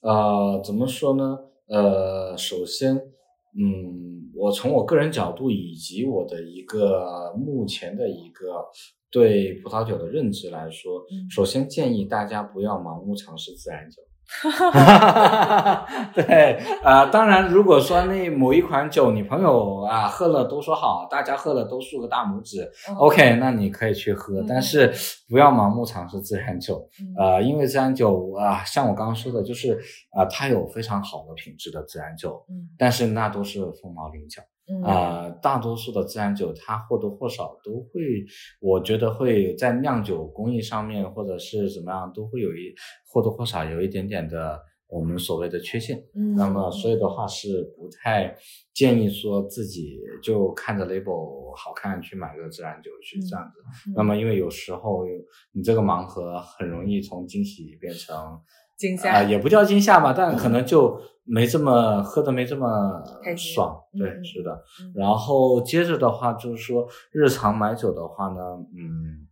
呃怎么说呢？呃，首先，嗯，我从我个人角度以及我的一个目前的一个对葡萄酒的认知来说，嗯首先建议大家不要盲目尝试自然酒。对，啊、当然，如果说那某一款酒你朋友啊喝了都说好，大家喝了都竖个大拇指、o k 那你可以去喝，嗯但是不要盲目尝试自然酒。嗯呃，因为自然酒啊、像我刚刚说的，就是啊、它有非常好的品质的自然酒，嗯但是那都是凤毛麟角。嗯啊、大多数的自然酒，它或多或少都会，我觉得会在酿酒工艺上面，或者是怎么样，都会有一或多或少有一点点的我们所谓的缺陷。嗯那么，所以的话是不太建议说自己就看着 label 好看去买个自然酒去这样子。嗯那么，因为有时候你这个盲盒很容易从惊喜变成惊啊、吓也不叫惊吓吧，但可能就没这么喝的没这么爽。对，是的。嗯然后接着的话就是说，日常买酒的话呢，嗯，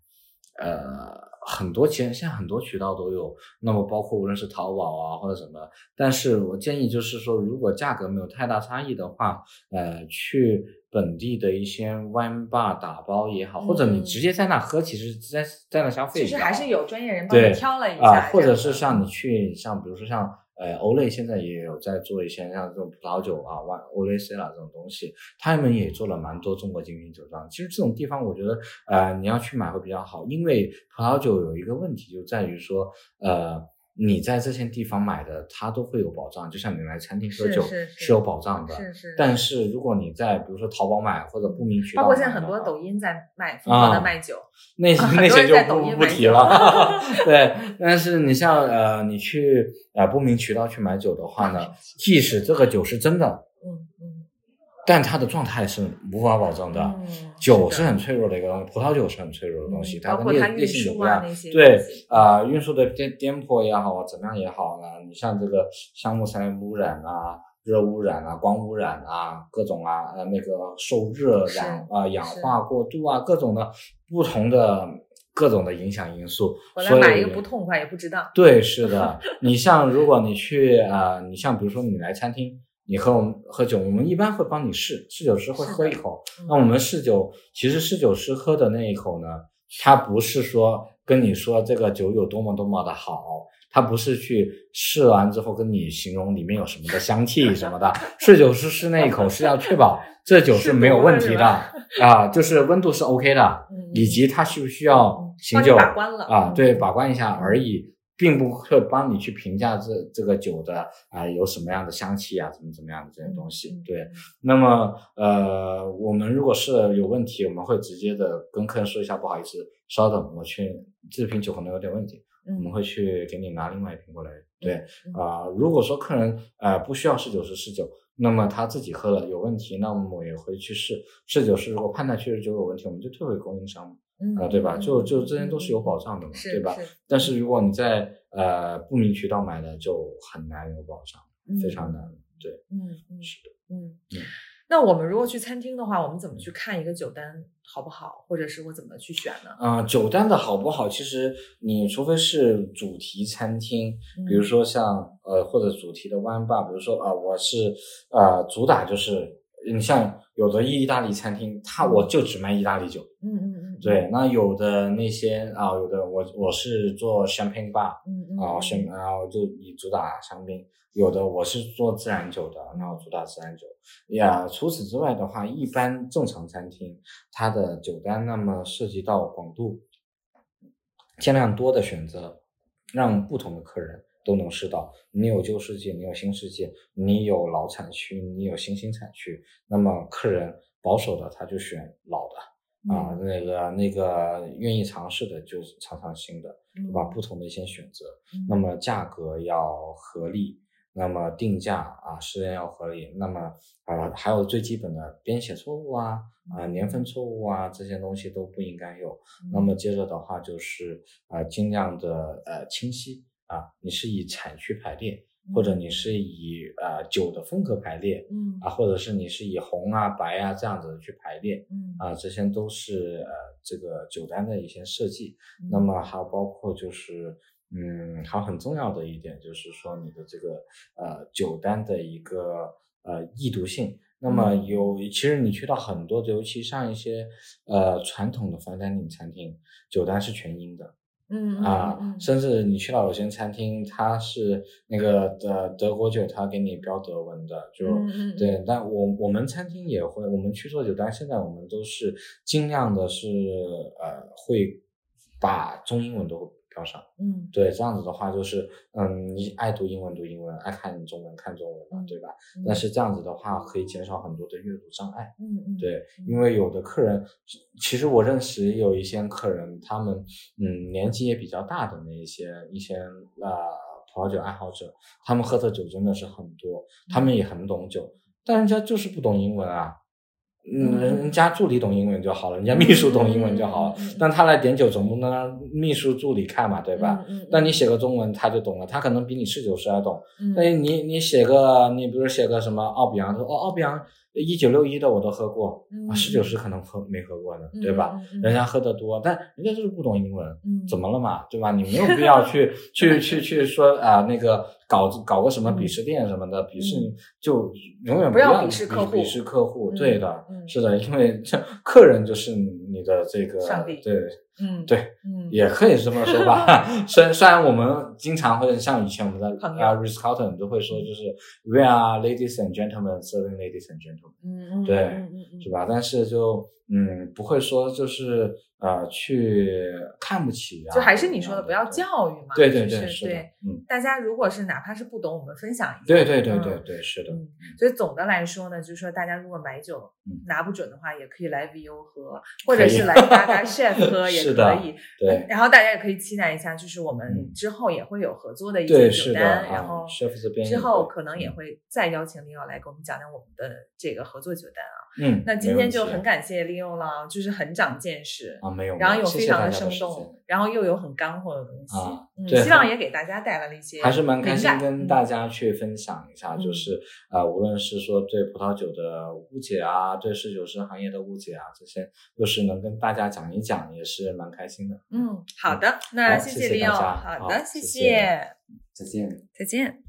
呃，很多其实现在很多渠道都有，那么包括无论是淘宝啊或者什么，但是我建议就是说，如果价格没有太大差异的话，呃，去本地的一些 wine bar 打包也好，或者你嗯直接在那喝，其实在在那消费其实还是有专业人帮你挑了一啊、下，或者是像你去像比如说像呃欧蕾现在也有在做一些像这种葡萄酒啊、万欧蕾 C 啦这种东西，他们也做了蛮多中国精品酒庄。其实这种地方我觉得呃你要去买会比较好，因为葡萄酒有一个问题就在于说呃。你在这些地方买的，它都会有保障，就像你来餐厅喝酒是有保障的。是是，但是如果你在比如说淘宝买或者不明渠道包括现在很多抖音在卖疯狂的啊卖酒，那 些那些就不不提了。对，但是你像呃，你去呃不明渠道去买酒的话呢，即使这个酒是真的，嗯嗯但它的状态是无法保证的。嗯，酒是很脆弱的一个东西，葡萄酒是很脆弱的东西，嗯它跟烈烈性酒不一样。啊对啊、运输的颠颠簸也好，怎么样也好呢？你像这个橡木塞污染啊、热污染啊、光污染啊、各种啊，呃，那个受热啊、氧化过度啊，各种的不同的各种的影响因素。我来所以买一个不痛快也不知道，对，是的。你像如果你去呃，你像比如说你来餐厅，你和我们喝酒，我们一般会帮你试，试酒师会喝一口。嗯那我们试酒，其实试酒师喝的那一口呢，他不是说跟你说这个酒有多么多么的好，他不是去试完之后跟你形容里面有什么的香气什么的。试酒师试那一口是要确保这酒是没有问题的啊，就是温度是 OK 的，以及它需不需要醒酒啊？对，把关一下而已。并不会帮你去评价这这个酒的啊有什么样的香气啊，怎么怎么样的这些东西。对，那么呃，我们如果是有问题，我们会直接的跟客人说一下，不好意思，稍等，我去这瓶酒可能有点问题，我们会去给你拿另外一瓶过来。对，啊，如果说客人呃不需要试酒师试酒，那么他自己喝了有问题，那么我也会去试试酒师，如果判断确实酒有问题，我们就退回供应商。啊，对吧？就就这些都是有保障的嘛，对吧？但是如果你在呃不明渠道买的，就很难有保障，非常难。对，嗯嗯，是的，嗯嗯。那我们如果去餐厅的话，我们怎么去看一个酒单好不好，或者是我怎么去选呢？啊，酒单的好不好，其实你除非是主题餐厅，比如说像呃或者主题的湾吧，比如说啊，我是呃主打就是你像有的意大利餐厅，它我就只卖意大利酒，嗯嗯嗯。对，那有的那些啊，有的我我是做香槟吧，嗯嗯，啊香，然后就以主打香槟，有的我是做自然酒的，然后主打自然酒。呀，除此之外的话，一般正常餐厅它的酒单，那么涉及到广度，尽量多的选择，让不同的客人都能试到。你有旧世界，你有新世界，你有老产区，你有新兴产区，那么客人保守的他就选老的。啊，那个那个愿意尝试的，就尝尝新的，对吧？不同的一些选择，那么价格要合理，那么定价啊，时间要合理，那么啊，还有最基本的编写错误啊，啊，年份错误啊，这些东西都不应该有。那么接着的话就是啊，尽量的呃清晰啊，你是以产区排列。或者你是以呃酒的风格排列，嗯啊，或者是你是以红啊白啊这样子去排列，嗯啊，这些都是呃这个酒单的一些设计。那么还有包括就是嗯，还有很重要的一点就是说你的这个呃酒单的一个呃易读性。那么有其实你去到很多，尤其像一些呃传统的 fine dining 餐厅，酒单是全英的。嗯啊，甚至你去到有些餐厅，它是那个的德国酒，它给你标德文的，就对。但我我们餐厅也会，我们去做酒单，现在我们都是尽量的是呃，会把中英文都。嗯，对，这样子的话就是，嗯，你爱读英文读英文，爱看中文看中文嘛，对吧？但是这样子的话可以减少很多的阅读障碍，嗯嗯，对，因为有的客人，其实我认识有一些客人，他们嗯年纪也比较大的那一些一些呃葡萄酒爱好者，他们喝的酒真的是很多，他们也很懂酒，但人家就是不懂英文啊。嗯，人家助理懂英文就好了，人家秘书懂英文就好了。但他来点酒，总不能让秘书助理看嘛，对吧？但你写个中文，他就懂了，他可能比你侍酒师还懂。那你你写个，你比如写个什么奥比昂，说哦，奥比昂。一九六一的我都喝过，啊，十九十可能喝没喝过呢，对吧？人家喝的多，但人家就是不懂英文，怎么了嘛，对吧？你没有必要去 去去去说啊，那个搞搞个什么鄙视链什么的，鄙视就永远不要鄙视客户，鄙视客户，对的，是的，因为这客人就是你的这个上帝，对。嗯，对，嗯，也可以这么说吧。虽然虽然我们经常会像以前我们的啊 r i s c o t t o n 都会说，就是 We are ladies and gentlemen serving ladies and gentlemen。嗯嗯，对，是吧？但是就嗯，不会说就是呃去看不起啊。就还是你说的，不要教育嘛。对对对，是对。嗯，大家如果是哪怕是不懂，我们分享一下。对对对对对，是的。所以总的来说呢，就是说大家如果买酒拿不准的话，也可以来 VU 喝，或者是来大家 chef 喝也。可以，对，然后大家也可以期待一下，就是我们之后也会有合作的一些酒单，然后之后可能也会再邀请 Leo 来给我们讲讲我们的这个合作酒单啊。嗯，那今天就很感谢 Leo 了，就是很长见识啊，没有，然后又非常的生动，然后又有很干货的东西啊，嗯，希望也给大家带来了一些还是蛮开心跟大家去分享一下，就是啊，无论是说对葡萄酒的误解啊，对侍酒师行业的误解啊，这些都是能跟大家讲一讲，也是蛮开心的。嗯，好的，那谢谢 Leo，好的，谢谢，再见，再见。